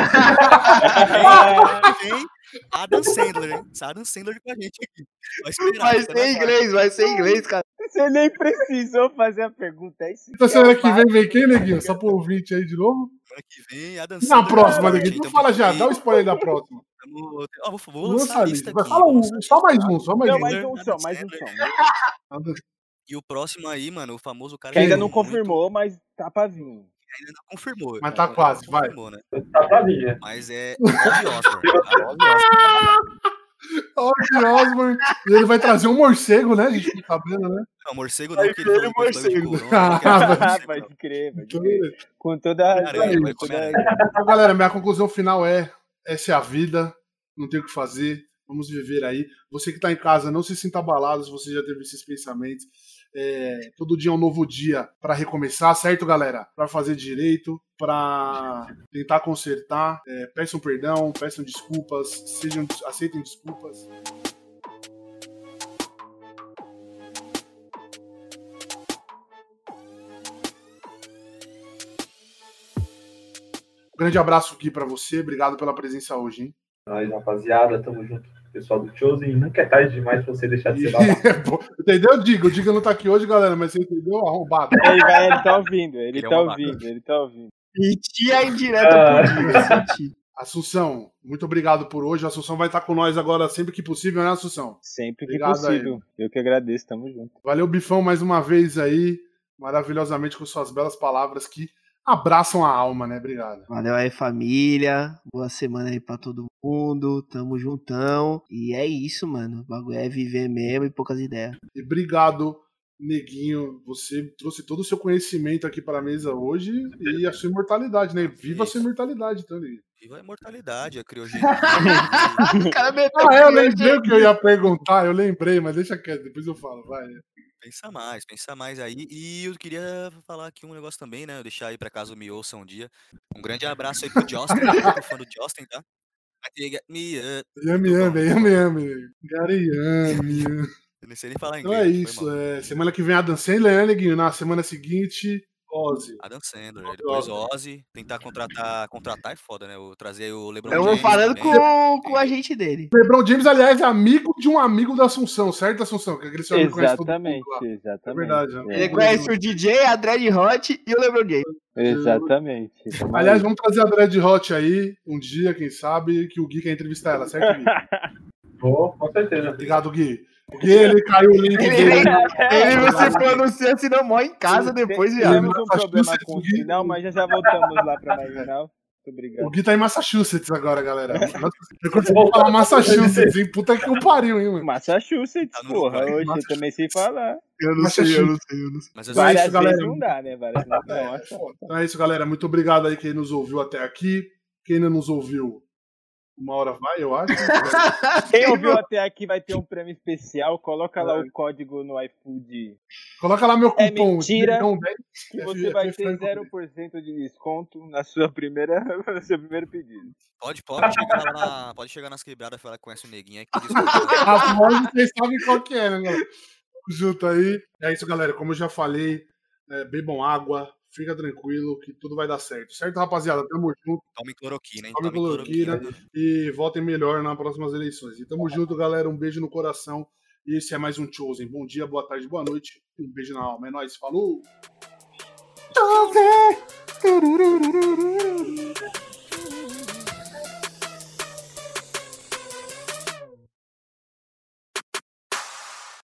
vem Adam Sandler, hein? Adam Sandler com a gente aqui. Vai esperar. Vai fica na ser inglês, vai ser inglês, cara. Você nem precisou fazer a pergunta. É isso Então que semana é que vem vem quem, Neguinho? Só pro ouvinte aí de novo? Semana que vem, Adam Sandler. na próxima, Neguinho? gente, Então fala já, dá o aí, spoiler da próxima. Ó, vou, vou Lança lançar a a lista lista. aqui. Vai, fala um, só mais um, só mais Não, um. mais um só, mais um só. E o próximo aí, mano, o famoso cara Que ainda não muito- confirmou, mas tá pra vir. Ainda não confirmou. Mas tá Ainda não quase, vai. confirmou, né? tá pra né? Mas é Ozzy Osbourne. tá? Ozzy Osbourne. Ozzy Osbourne. E ele vai trazer um morcego, né? A gente não tá sabendo, né? Não, morcego Vai não, porque ele falou morcego. Ah, vai- crer, pode Então, crer. Com toda a Homem-Aranha, razão. vai com comer toda a- aranha. Então, galera, minha conclusão final é: essa é a vida, não tem o que fazer, vamos viver aí. Você que tá em casa, não se sinta abalado se você já teve esses pensamentos. É, todo dia é um novo dia para recomeçar, certo, galera? Para fazer direito, para tentar consertar. É, peçam perdão, peçam desculpas, sejam, aceitem desculpas. Um grande abraço aqui para você, obrigado pela presença hoje, hein? Nós, rapaziada, tamo junto. pessoal do Chosen, nunca é tarde demais pra você deixar de ser babaca. É entendeu, Digo? O Digo não tá aqui hoje, galera, mas você entendeu? Arrombado. Ele, vai, ele tá ouvindo, ele Ele é tá ouvindo, ele tá ouvindo. Senti a indireta Ah. pro Digo, senti. Assunção, muito obrigado por hoje. A Assunção vai estar com nós agora sempre que possível, né, Assunção? Sempre que Obrigado aí. possível. Eu que agradeço, tamo junto. Valeu, Bifão, mais uma vez aí, maravilhosamente com suas belas palavras que abraçam a alma, né? Obrigado. Valeu aí, família. Boa semana aí pra todo mundo. Tamo juntão. E é isso, mano. O bagulho é viver mesmo e poucas ideias. E obrigado, Neguinho. Você trouxe todo o seu conhecimento aqui para a mesa hoje e a sua imortalidade, né? Viva a sua Isso. imortalidade, então, Neguinho. Viva a imortalidade, a criogenia. O cara meteu Ah, eu lembrei o que eu ia perguntar, eu lembrei, mas deixa quieto, depois eu falo, vai. Pensa mais, pensa mais aí. E eu queria falar aqui um negócio também, né? Deixar aí pra caso me ouça um dia. Um grande abraço aí pro Justin, eu tô fã do Justin, tá? Me, uh, Yami, yami, yami, yami. Yami. eu não sei nem falar Então inglês. é foi isso. é, semana que vem Adam Sandler, né, Neguinho? Na semana seguinte, Ozzy. Adam Sandler, depois Ozzy, tentar contratar, contratar é foda, né? Eu trazer o LeBron Eu vou James falando também. com, com a gente dele. LeBron James, aliás, é amigo de um amigo da Assunção, certo, Assunção? Que aquele amigo conhece todo mundo Exatamente, lá. exatamente. É verdade, né? Ele conhece o DJ, a Dread Hot e o LeBron James. Exatamente. Aliás, vamos trazer a Dread Hot aí, um dia, quem sabe, que o Gui quer entrevistar ela, certo, Gui? Vou, com certeza. Obrigado, Gui. Gui, ele caiu o link Ele, dele. ele não se pronuncia se não morre em casa depois, viado. Temos um problema com o final, mas já já voltamos lá pra Marginal. Muito obrigado. O Gui tá em Massachusetts agora, galera. Eu consegui falar Massachusetts, hein? Puta que o pariu, hein, mano. Massachusetts, Tá porra. Hoje eu também sei falar. Eu não sei, eu não sei, eu não sei. Mas eu Então é Várias isso, galera. vezes não dá, né? Várias não. É, foda. Então é isso, galera. Muito obrigado aí quem nos ouviu até aqui. Quem ainda nos ouviu, uma hora vai, eu acho. Quem ouviu até aqui vai ter um prêmio especial. Coloca lá o código no iFood Coloca lá meu É cupom. mentira. Negão 10, que você vai ter Franco 0% de desconto na sua primeira, no seu primeiro pedido. Pode, pode chegar lá na, pode chegar nas quebradas e falar que conhece o neguinho. As lojas vocês sabem qual que é, né, galera? Tamo junto aí. É isso, galera. Como eu já falei, é, bebam água, Fica tranquilo que tudo vai dar certo. Certo, rapaziada? Tamo junto. Tome cloroquina, hein? Tome, Tome cloroquina, cloroquina e votem melhor nas próximas eleições. E tamo é. junto, galera. Um beijo no coração. E esse é mais um Chosen. Bom dia, boa tarde, boa noite. Um beijo na alma. É nóis. Falou! Chosen!